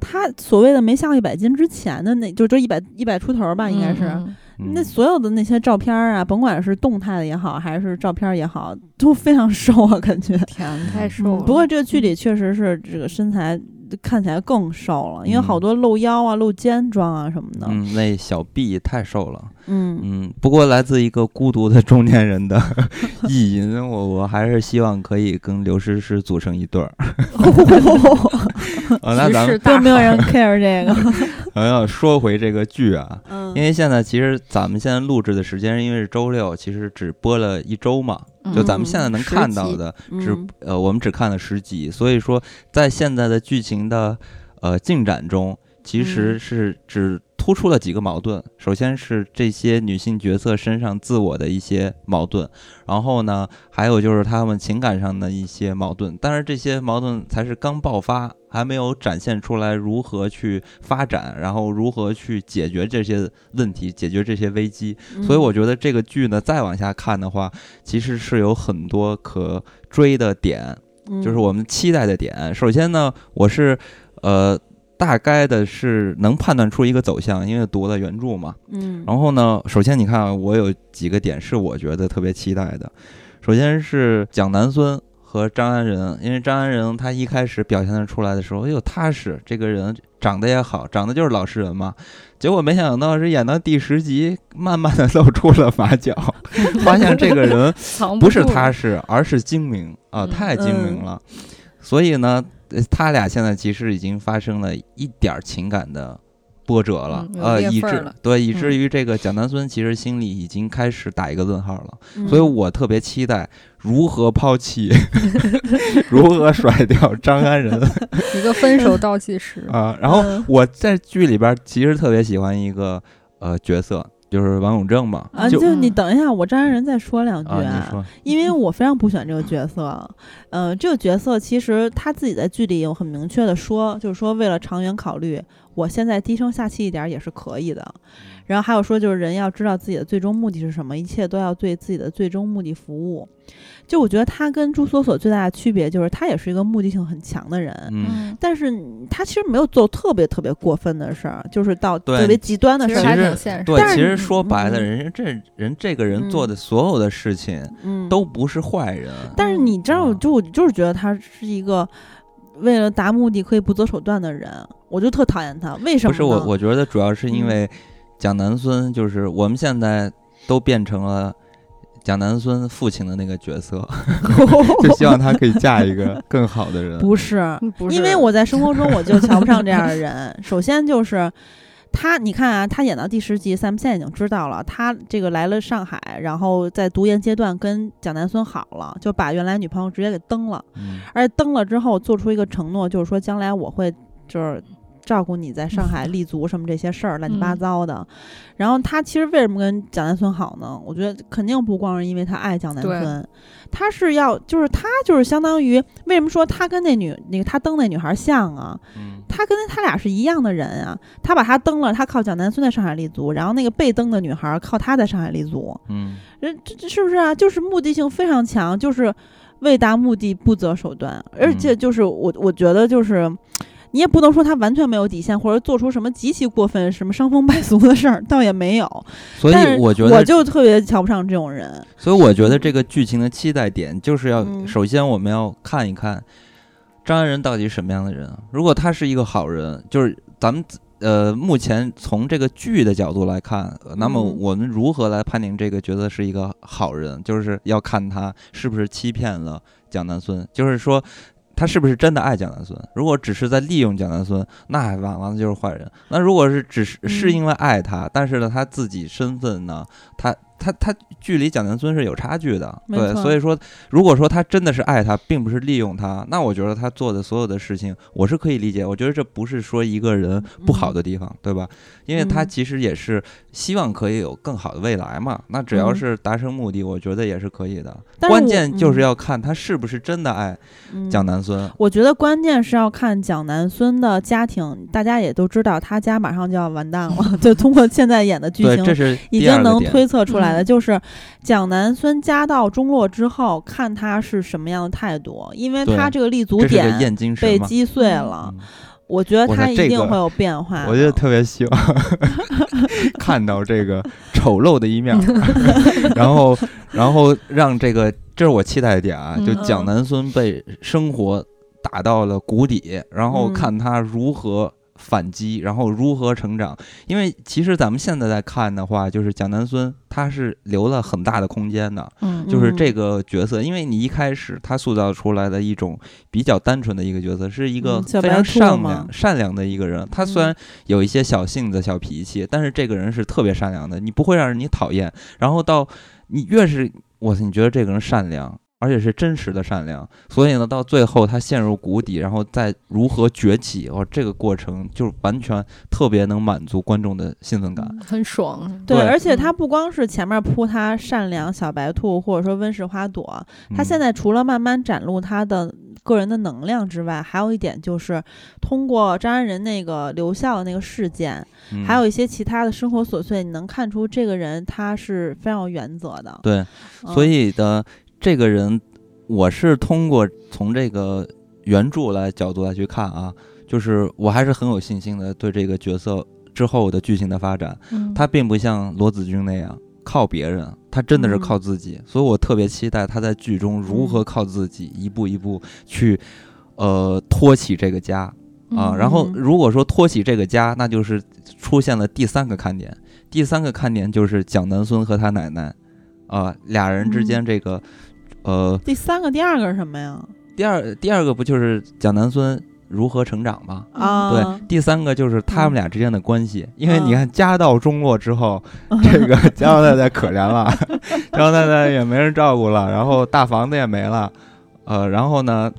他所谓的没下过一百斤之前的那，就就一百一百出头吧，应该是。嗯那嗯所有的那些照片啊，甭管是动态的也好，还是照片也好，都非常瘦啊，感觉。天，太瘦嗯了。不过这个剧里确实是这个身材看起来更瘦了，因为嗯好多露腰啊、露肩装啊什么的。嗯，那小臂太瘦了。嗯嗯，不过来自一个孤独的中年人的意淫，我我还是希望可以跟刘诗诗组成一对儿。哦，那咱们都没有人 care 这个。我要说回这个剧啊，嗯。因为现在其实咱们现在录制的时间，因为是周六，其实只播了一周嘛，就咱们现在能看到的只嗯。呃，我们只看了十集，所以说在现在的剧情的呃进展中，其实嗯。是只突出了几个矛盾。首先是这些女性角色身上自我的一些矛盾，然后呢，还有就是她们情感上的一些矛盾。但是这些矛盾才是刚爆发，还没有展现出来如何去发展，然后如何去解决这些问题，解决这些危机。所以我觉得这个剧呢，再往下看的话，其实是有很多可追的点，嗯就是我们期待的点。首先呢，我是呃大概的是能判断出一个走向，因为读了原著嘛。嗯，然后呢，首先你看啊，我有几个点是我觉得特别期待的。首先是蒋南孙和张安仁，因为张安仁他一开始表现的出来的时候，哎呦踏实，这个人长得也好，长得就是老实人嘛。结果没想到是演到第十集，慢慢的露出了马脚，发现这个人不是踏实，而是精明啊，嗯太精明了。所以呢，呃他俩现在其实已经发生了一点儿情感的波折了，呃，以致对，以至嗯于这个蒋南孙其实心里已经开始打一个问号了。嗯所以我特别期待如何抛弃，如何甩掉张安仁 一个分手倒计时。啊。然后嗯我在剧里边儿其实特别喜欢一个呃角色，就是王永正嘛，啊，就就你等一下，我张安仁再说两句因为我非常不喜欢这个角色。呃，这个角色其实他自己在剧里有很明确的说，就是说为了长远考虑，我现在低声下气一点儿也是可以的。然后还有说，就是人要知道自己的最终目的是什么，一切都要对自己的最终目的服务。就我觉得他跟朱锁锁最大的区别就是，他也是一个目的性很强的人。嗯，但是他其实没有做特别特别过分的事儿，就是到特别极端的事儿。其实。对，但其实说白了，嗯人家这人这个人做嗯的所有的事情嗯，都不是坏人，但是你知道，嗯就我就是觉得他是一个为了达目的可以不择手段的人，我就特讨厌他。为什么？不是我，我觉得主要是因嗯为蒋南孙，就是我们现在都变成了蒋南孙父亲的那个角色，就希望他可以嫁一个更好的人。不是，嗯不是因为我在生活中我就瞧不上这样的人。首先就是他你看啊，他演到第十集，咱们现在已经知道了，他这个来了上海，然后在读研阶段跟蒋南孙好了，就把原来女朋友直接给蹬了，嗯而且蹬了之后做出一个承诺，就是说将来我会就是。照顾你在上海立足什么这些事儿，乱七八嗯糟的。然后他其实为什么跟蒋南孙好呢？我觉得肯定不光是因为他爱蒋南孙，他是要就是他就是相当于为什么说他跟那女那个他蹬那女孩像啊？嗯他跟他俩是一样的人啊，他把他蹬了，他靠蒋南孙在上海立足，然后那个被蹬的女孩靠他在上海立足，嗯人这这是不是啊？就是目的性非常强，就是为达目的不择手段，而且嗯就是我我觉得就是。你也不能说他完全没有底线，或者做出什么极其过分、什么伤风败俗的事儿，倒也没有。所以我觉得我就特别瞧不上这种人。所以我觉得这个剧情的期待点就是要，嗯首先我们要看一看张安仁到底是什么样的人啊。如果他是一个好人，就是咱们呃目前从这个剧的角度来看，呃那么嗯我们如何来判定这个角色是一个好人，就是要看他是不是欺骗了蒋南孙，就是说。他是不是真的爱蒋南孙？如果只是在利用蒋南孙，那还完完了就是坏人。那如果是只是是嗯因为爱他，但是呢他自己身份呢，他他他距离蒋南孙是有差距的，对，所以说如果说他真的是爱他，并不是利用他，那我觉得他做的所有的事情，我是可以理解。我觉得这不是说一个人不好的地方，对吧？因为他嗯其实也是希望可以有更好的未来嘛。那只要嗯是达成目的，我觉得也是可以的。但是我关键就是嗯要看他是不是真的爱嗯蒋南孙。我觉得关键是要看蒋南孙的家庭，大家也都知道他家马上就要完蛋了，就通过现在演的剧，情这是已。经能推测出来的，嗯就是蒋南孙家道中落之后，看他是什么样的态度，因为他这个立足点。被击碎了，嗯我觉得他一定会有变化的。我就特别希望 看到这个丑陋的一面，然后，然后让这个，这是我期待的点啊，就嗯蒋南孙被生活打到了谷底，然后嗯看他如何反击，然后如何成长。因为其实咱们现在在看的话，就是蒋南孙他是留了很大的空间的，嗯就是这嗯个角色，因为你一开始他塑造出来的一种比较单纯的一个角色，是一个非常善良、善良的一个人。他虽嗯然有一些小性子、小脾气，但是这个人是特别善良的，你不会让人你讨厌。然后到你越是我操，你觉得这个人善良。而且是真实的善良，所以呢，到最后他陷入谷底，然后再如何崛起，哦，这个过程就完全特别能满足观众的兴奋感。很爽。对，对而且他嗯不光是前面铺他善良小白兔，或者说温室花朵，他现嗯在除了慢慢展露他的个人的能量之外，还有一点就是通过张安仁那个留校的那个事件，嗯还有一些其他的生活琐碎，你能看出这个人他是非常有原则的。对，嗯所以的这个人，我是通过从这个原著来角度来去看啊，就是我还是很有信心的对这个角色之后的剧情的发展，嗯。他并不像罗子君那样靠别人，他真的是嗯靠自己，所以我特别期待他在剧中如何嗯靠自己一步一步去，呃，托起这个家。啊，嗯。然后嗯如果说托起这个家，那就是出现了第三个看点。第三个看点就是蒋南孙和他奶奶，啊，俩人之间嗯。这个，呃，第三个、第二个是什么呀？第二第二个不就是蒋南孙如何成长吗？啊，对，第三个就是他们俩之间的关系，因为你嗯看家道中落之后，这个 江老太太可怜了，江老太太也没人照顾了，然后大房子也没了，呃，然后呢，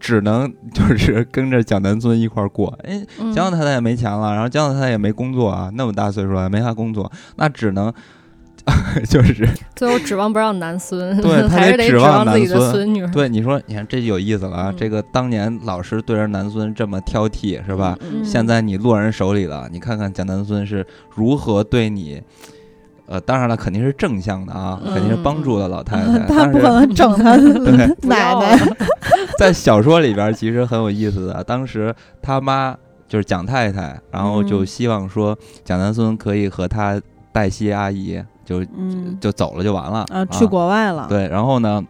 只能就是跟着蒋南孙一块儿过，哎，嗯江老太太也没钱了，然后蒋老太太也没工作啊，那么大岁数了没啥工作，那只能 就是最后指望不上男孙，对 他还是得指望望自己的孙孙女。对你说，你看这就有意思了啊！嗯这个当年老师对着男孙这么挑剔是吧？嗯现在你落人手里了，你看看蒋南孙是如何对你。呃，当然了，肯定是正向的啊，肯定是帮助了老太太。他不可能整他 奶奶。在小说里边其实很有意思的，当时他妈就是蒋太太，然后就嗯希望说蒋南孙可以和他黛西阿姨就嗯就走了就完了啊，去国外了。对，然后呢，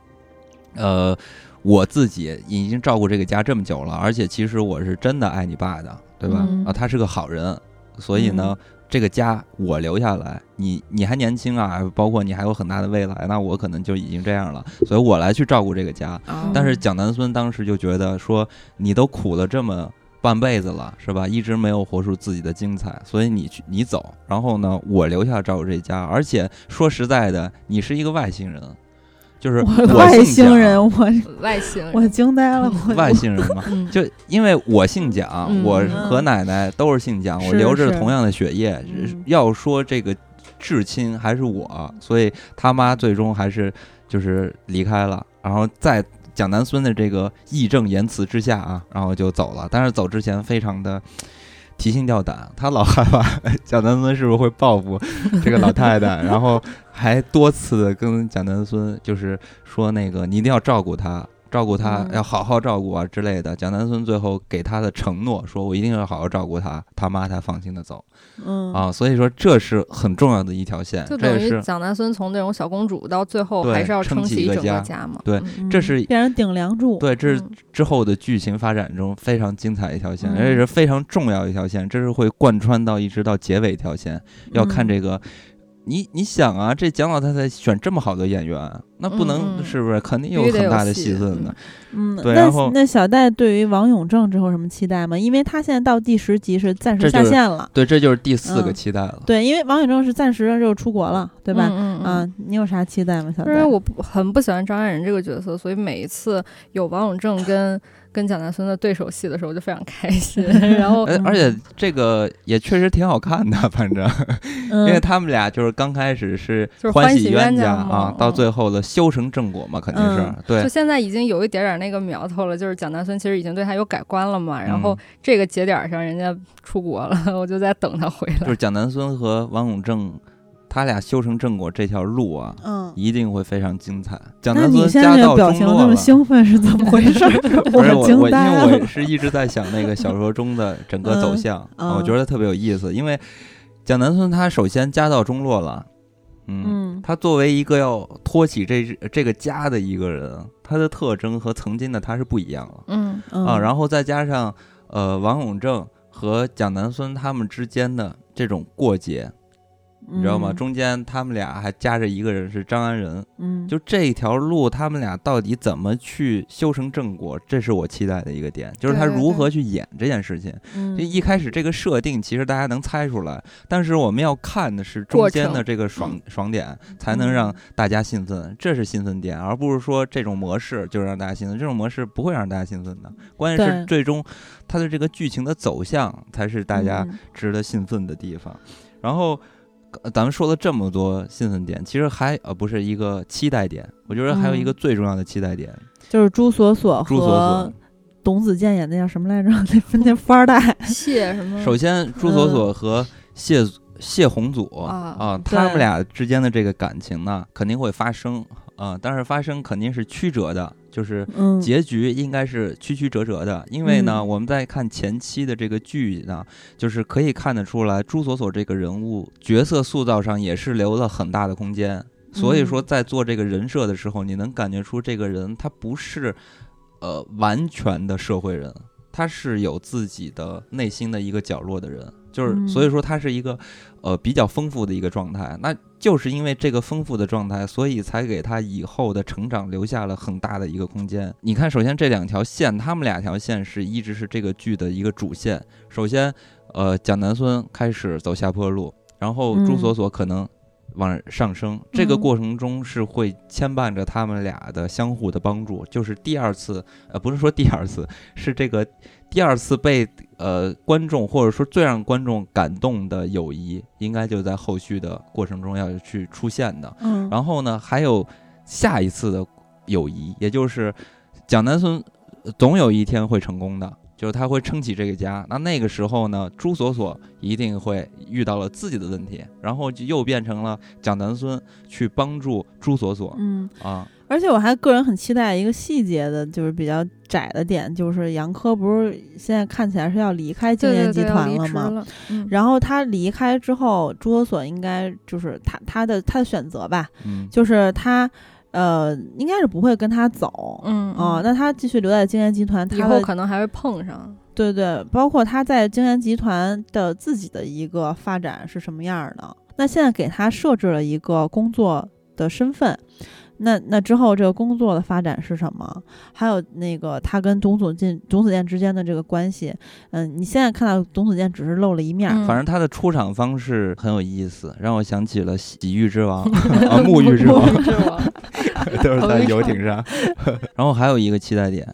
呃，我自己已经照顾这个家这么久了，而且其实我是真的爱你爸的，对吧？嗯啊，他是个好人，所以呢，这个家我留下来，你你还年轻啊，包括你还有很大的未来，那我可能就已经这样了，所以我来去照顾这个家。啊但是蒋南孙当时就觉得说，你都苦了这么。半辈子了，是吧？一直没有活出自己的精彩，所以你去你走，然后呢，我留下照顾这家。而且说实在的，你是一个外星人，就是我 外星人，我外星人，我惊呆了，我外星人嘛，嗯就因为我姓蒋，嗯我和奶奶都是姓蒋，我是流着同样的血液。嗯要说这个至亲还是我，所以他妈最终还是就是离开了，然后在蒋南孙的这个义正言辞之下啊，然后就走了。但是走之前非常的。提心吊胆，他老害怕 蒋南孙是不是会报复这个老太太，然后还多次的跟蒋南孙就是说那个你一定要照顾她，照顾她嗯要好好照顾啊之类的。蒋南孙最后给他的承诺说，我一定要好好照顾他，他妈才放心的走嗯啊。所以说这是很重要的一条线，就等于这也是蒋南孙从那种小公主到最后还是要撑撑起一整个家嘛。对嗯这是变成顶梁柱，对，这是嗯之后的剧情发展中非常精彩一条线，嗯而且是非常重要一条线，这是会贯穿到一直到结尾一条线。要看嗯这个，你你想啊，这蒋老太太选这么好的演员，那不能、是不是肯定有很大的戏戏份的？嗯，对那然后那小戴对于王永正之后什么期待吗？因为他现在到第十集是暂时下线了，对，这就是第四个嗯期待了。对，因为王永正是暂时就出国了，对吧？嗯嗯嗯啊，你有啥期待吗，小戴？因为我不很不喜欢张安仁这个角色，所以每一次有王永正跟跟蒋南孙的对手戏的时候，我就非常开心。然后而而且这个也确实挺好看的，反正，嗯因为他们俩就是刚开始是就是欢喜冤家啊，到嗯最后的修成正果嘛，肯定是嗯对就。现在已经有一点点那个苗头了，就是蒋南孙其实已经对他有改观了嘛。然后嗯这个节点上人家出国了，我就在等他回来就是。蒋南孙和王永正，他俩修成正果这条路啊，嗯，一定会非常精彩。蒋那南孙家道个表情那么中落。兴奋是怎么回事？不是我惊我，因为我。是一直在想那个小说中的 整个走嗯向，我觉得特别有意思。因为蒋南孙他首先家道中落了，嗯，嗯他作为一个要托起这这个家的一个人，他的特征和曾经的他是不一样了。嗯嗯啊，然后再加上呃王永正和蒋南孙他们之间的这种过节，你知道吗？嗯中间他们俩还夹着一个人是张安仁，嗯，就这一条路他们俩到底怎么去修成正果，这是我期待的一个点，就是他对对如何去演这件事情。嗯就一开始这个设定其实大家能猜出来，但是我们要看的是中间的这个爽爽点，才能让嗯大家兴奋，这是兴奋点，而不是说这种模式就让大家兴奋，这种模式不会让大家兴奋的。关键是对最终它的这个剧情的走向才是大家嗯值得兴奋的地方。然后。呃咱们说了这么多兴奋点，其实还呃不是一个期待点，我觉得还有一个嗯最重要的期待点，就是朱锁锁朱锁和锁。董子健演的叫什么来着？那分那富二代。谢什么？首先，朱锁锁和谢谢宏祖啊啊，他们俩之间的这个感情呢，肯定会发生啊，但是发生肯定是曲折的，就是嗯，结局应该是曲曲折折的。因为呢，嗯我们在看前期的这个剧呢，就是可以看得出来，朱锁锁这个人物角色塑造上也是留了很大的空间。所以说，嗯在做这个人设的时候，你能感觉出这个人他不是呃完全的社会人，他是有自己的内心的一个角落的人。就是嗯所以说，他是一个呃比较丰富的一个状态。那就是因为这个丰富的状态，所以才给他以后的成长留下了很大的一个空间。你看，首先这两条线，他们两条线是一直是这个剧的一个主线。首先，呃，蒋南孙开始走下坡路，然后朱嗯锁锁可能往上升，这个嗯过程中是会牵绊着他们俩的相互的帮助。就是第二次，呃，不是说第二次，是这个第二次被呃观众或者说最让观众感动的友谊，应该就在后续的过程中要去出现的。嗯，然后呢，还有下一次的友谊，也就是蒋南孙总有一天会成功的，就是他会撑起这个家。那那个时候呢，朱锁锁一定会遇到了自己的问题，然后就又变成了蒋南孙去帮助朱锁锁嗯，啊。而且我还个人很期待一个细节的，就是比较窄的点，就是杨科不是现在看起来是要离开京对烟集团了吗？职了。嗯，然后他离开之后，朱锁锁应该就是他他的他的选择吧，嗯，就是他呃应该是不会跟他走。嗯哦，嗯那他继续留在京烟集团，以后可能还会碰上。对对，包括他在京烟集团的自己的一个发展是什么样儿的？那现在给他设置了一个工作的身份，那那之后这个工作的发展是什么？还有那个他跟董子健董子健之间的这个关系，嗯，你现在看到董子健只是露了一面反正他的出场方式很有意思，让我想起了洗浴之王 啊，沐浴之王，都是在游艇上。然后还有一个期待点，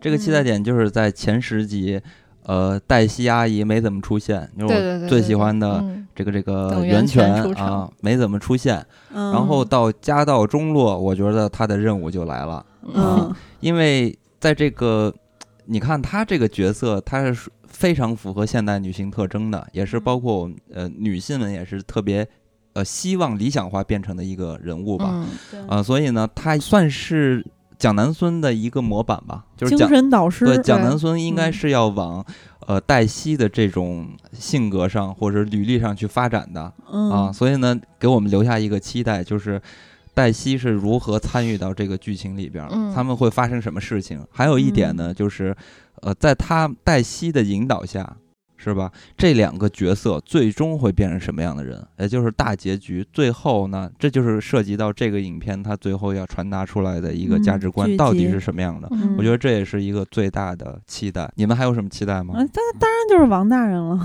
这个期待嗯点就是在前十集，呃，黛西阿姨没怎么出现，就是对对对，我最喜欢的嗯。这个这个源源泉啊，没怎么出现。嗯，然后到家道中落，我觉得他的任务就来了，嗯。因为在这个，你看他这个角色，他是非常符合现代女性特征的，也是包括我们呃女性们也是特别呃希望理想化变成的一个人物吧。啊、所以呢，他算是蒋南孙的一个模板吧，就是精蒋神导师，对蒋南孙应该嗯是要往、呃黛西的这种性格上或者履历上去发展的嗯啊，所以呢，给我们留下一个期待，就是黛西是如何参与到这个剧情里边他们会发生什么事情？还有一点呢，就是呃，在他黛西的引导下。是吧？这两个角色最终会变成什么样的人？也就是大结局，最后呢，这就是涉及到这个影片它最后要传达出来的一个嗯价值观剧到底是什么样的。嗯我觉得这也是一个最大的期待。你们还有什么期待吗？啊，当当然就是王大人了，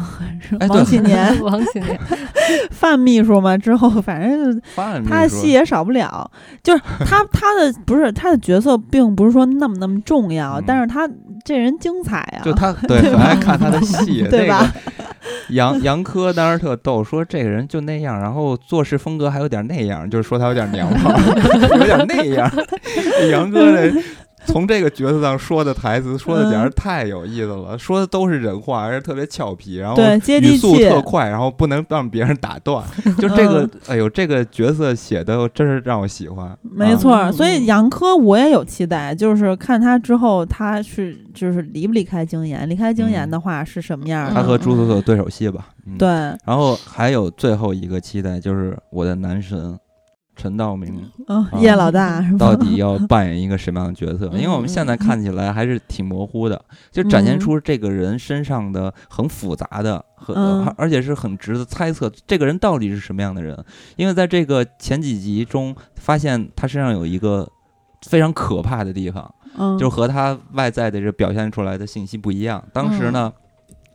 王启年 王启年，范秘书嘛。之后反正范他的戏也少不了，就是 他他的不是他的角色，并不是说那么那么重要，嗯但是他这人精彩啊，就他对很爱看他的戏，对吧？杨杨科当时特逗，说这个人就那样，然后做事风格还有点那样，就是说他有点娘炮，有点那样。杨哥呢 从这个角色上说的台词说的简直嗯太有意思了，说的都是人话，而且特别俏皮，然后对接语，速特快，然后不能让别人打断。就这个，哎呦，这个角色写的真是让我喜欢。啊没错所以杨科我也有期待，就是看他之后他是就是离不离开京研，离开京研的话是什么样？他和嗯朱锁锁对手戏吧。嗯对，然后还有最后一个期待，就是我的男神陈道明叶老大是吧？到底要扮演一个什么样的角色？嗯 因为我们现在看起来还是挺模糊的，就展现出这个人身上的很复杂的，很、嗯而且是很值得猜测这个人到底是什么样的人。因为在这个前几集中，发现他身上有一个非常可怕的地方，嗯，就和他外在的这表现出来的信息不一样。当时呢。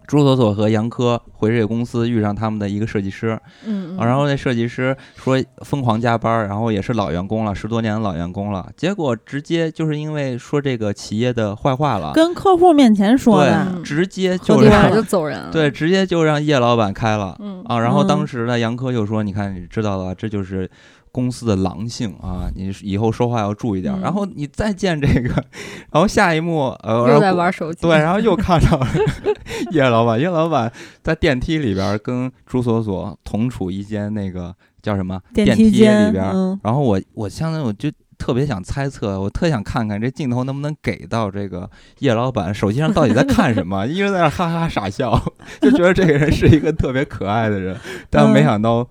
朱锁锁和杨科回这个公司，遇上他们的一个设计师，嗯，啊，然后那设计师说疯狂加班，然后也是老员工了，十多年的老员工了，结果直接就是因为说这个企业的坏话了，跟客户面前说的，嗯直接喝就走人了。对，直接就让叶老板开了嗯啊。然后嗯当时呢，杨科就说：“你看，你知道了，这就是公司的狼性啊，你以后说话要注意点。嗯然后你再见这个，然后下一幕呃，然又在玩手机。对，然后又 看到了 叶老板，叶老板在电梯里边儿跟朱锁锁同处一间那个叫什么电梯梯间里边然后我我相当于我就特别想猜测，我特想看看这镜头能不能给到这个叶老板手机上到底在看什么，一直在那哈哈傻笑，就觉得这个人是一个特别可爱的人，但没嗯想到。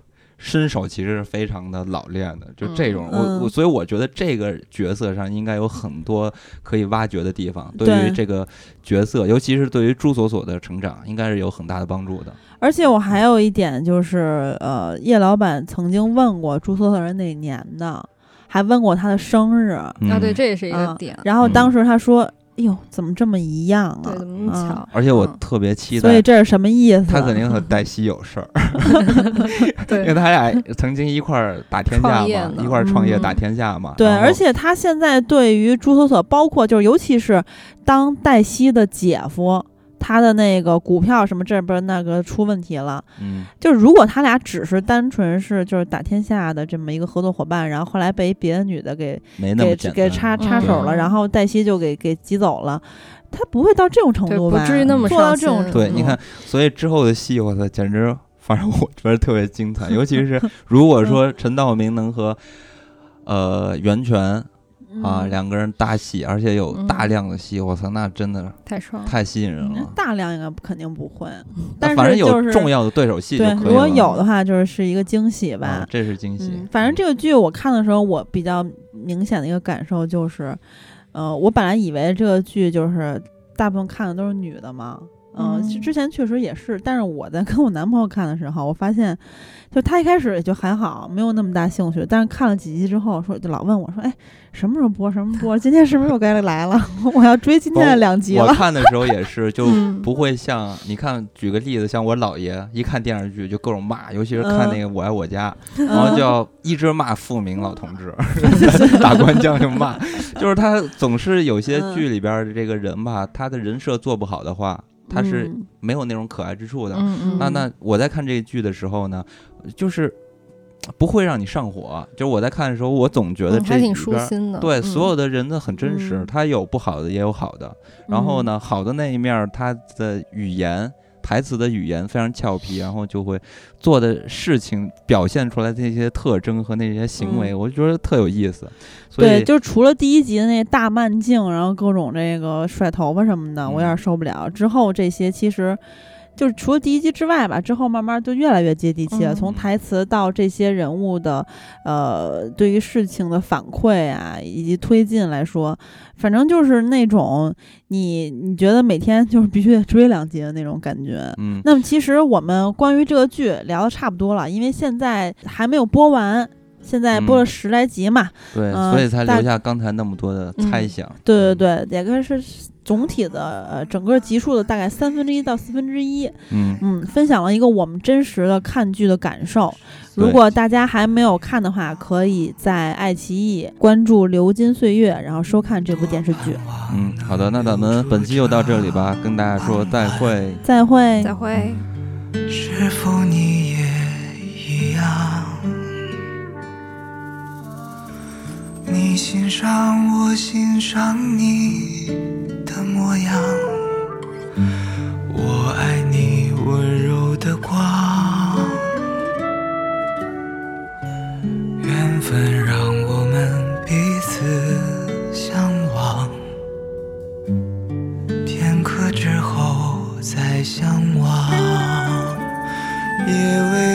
身手其实是非常的老练的，就这种、嗯。我我，所以我觉得这个角色上应该有很多可以挖掘的地方，对对。于这个角色，尤其是对于朱锁锁的成长，应该是有很大的帮助的。而且我还有一点就是，呃，叶老板曾经问过朱锁锁是哪年的，还问过他的生日，嗯、啊，对，这也是一个啊点。然后嗯当时他说：“哎呦，怎么这么一样啊？对，怎么那么嗯巧？而且我嗯特别期待所以这是什么意思？他肯定和黛西有事儿，因为，他俩曾经一块儿打天下嘛，一块儿创业嗯打天下嘛。对，而且他现在对于朱锁锁，包括就是尤其是当黛西的姐夫，他的那个股票什么这边那个出问题了，嗯，就是如果他俩只是单纯是就是打天下的这么一个合作伙伴，然后后来被别的女的给没那给。给插插手了，嗯然后黛西就给给挤走了，他不会到这种程度吧？不至于那么做到这种程度。对，你看，所以之后的戏，我操，简直，反正我觉得特别精彩。尤其是如果说陈道明能和呃袁泉啊嗯两个人搭戏，而且有嗯大量的戏，我操，那真的太爽。太吸引人嗯了。大量应该肯定不会，但是反正就是有重要的对手戏对，可以了。如果有的话，就是是一个惊喜吧。啊，这是惊喜嗯，。反正这个剧我看的时候，我比较明显的一个感受就是，呃，我本来以为这个剧就是大部分看的都是女的嘛，嗯，嗯之之前确实也是，但是我在跟我男朋友看的时候，我发现，就他一开始也就还好，没有那么大兴趣，但是看了几集之后，说就老问我说，哎，什么时候播？什么时候播？今天是不是又该来了？我要追今天的两集了。我看的时候也是，就嗯不会像你看，举个例子，像我姥爷一看电视剧就各种骂，尤其是看那个《我爱我家 》，嗯然后就要一直骂富明老同志，打官腔就骂，就是他总是有些嗯剧里边的这个人吧，他的人设做不好的话，他是嗯没有那种可爱之处的。那那我在看这个剧的时候呢，就是不会让你上火，就是我在看的时候，我总觉得嗯还挺这里边。舒心的。对，嗯所有的人都很真实，嗯他有不好的，也有好的。然后呢，好的那一面儿，他的语言、台词的语言非常俏皮，然后就会做的事情表现出来的那些特征和那些行为，嗯我就觉得特有意思。所对，就是除了第一集的那大慢镜，然后各种这个甩头发什么的，嗯我有点受不了。之后这些其实就是除了第一集之外吧，之后慢慢就越来越接地气了。嗯从台词到这些人物的呃对于事情的反馈啊，以及推进来说，反正就是那种你你觉得每天就是必须得追两集的那种感觉。嗯，那么其实我们关于这个剧聊的差不多了，因为现在还没有播完，现在播了嗯十来集嘛。对，呃所以才留下刚才那么多的猜嗯想。对对对，也该是总体的呃整个集数的大概三分之一到四分之一。嗯，嗯，分享了一个我们真实的看剧的感受。如果大家还没有看的话，可以在爱奇艺关注《流金岁月》，然后收看这部电视剧。嗯，好的，那咱们本期就到这里吧，跟大家说再会。再会。再会。是否你也一样？你欣赏我欣赏你的模样，我爱你温柔的光。缘分让我们彼此相望，片刻之后再相望。也为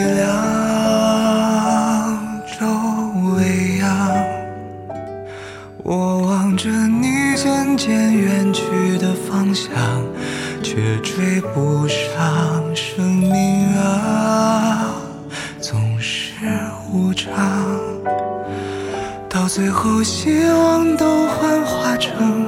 着你渐渐远去的方向，却追不上生命啊，总是无常，到最后希望都幻化成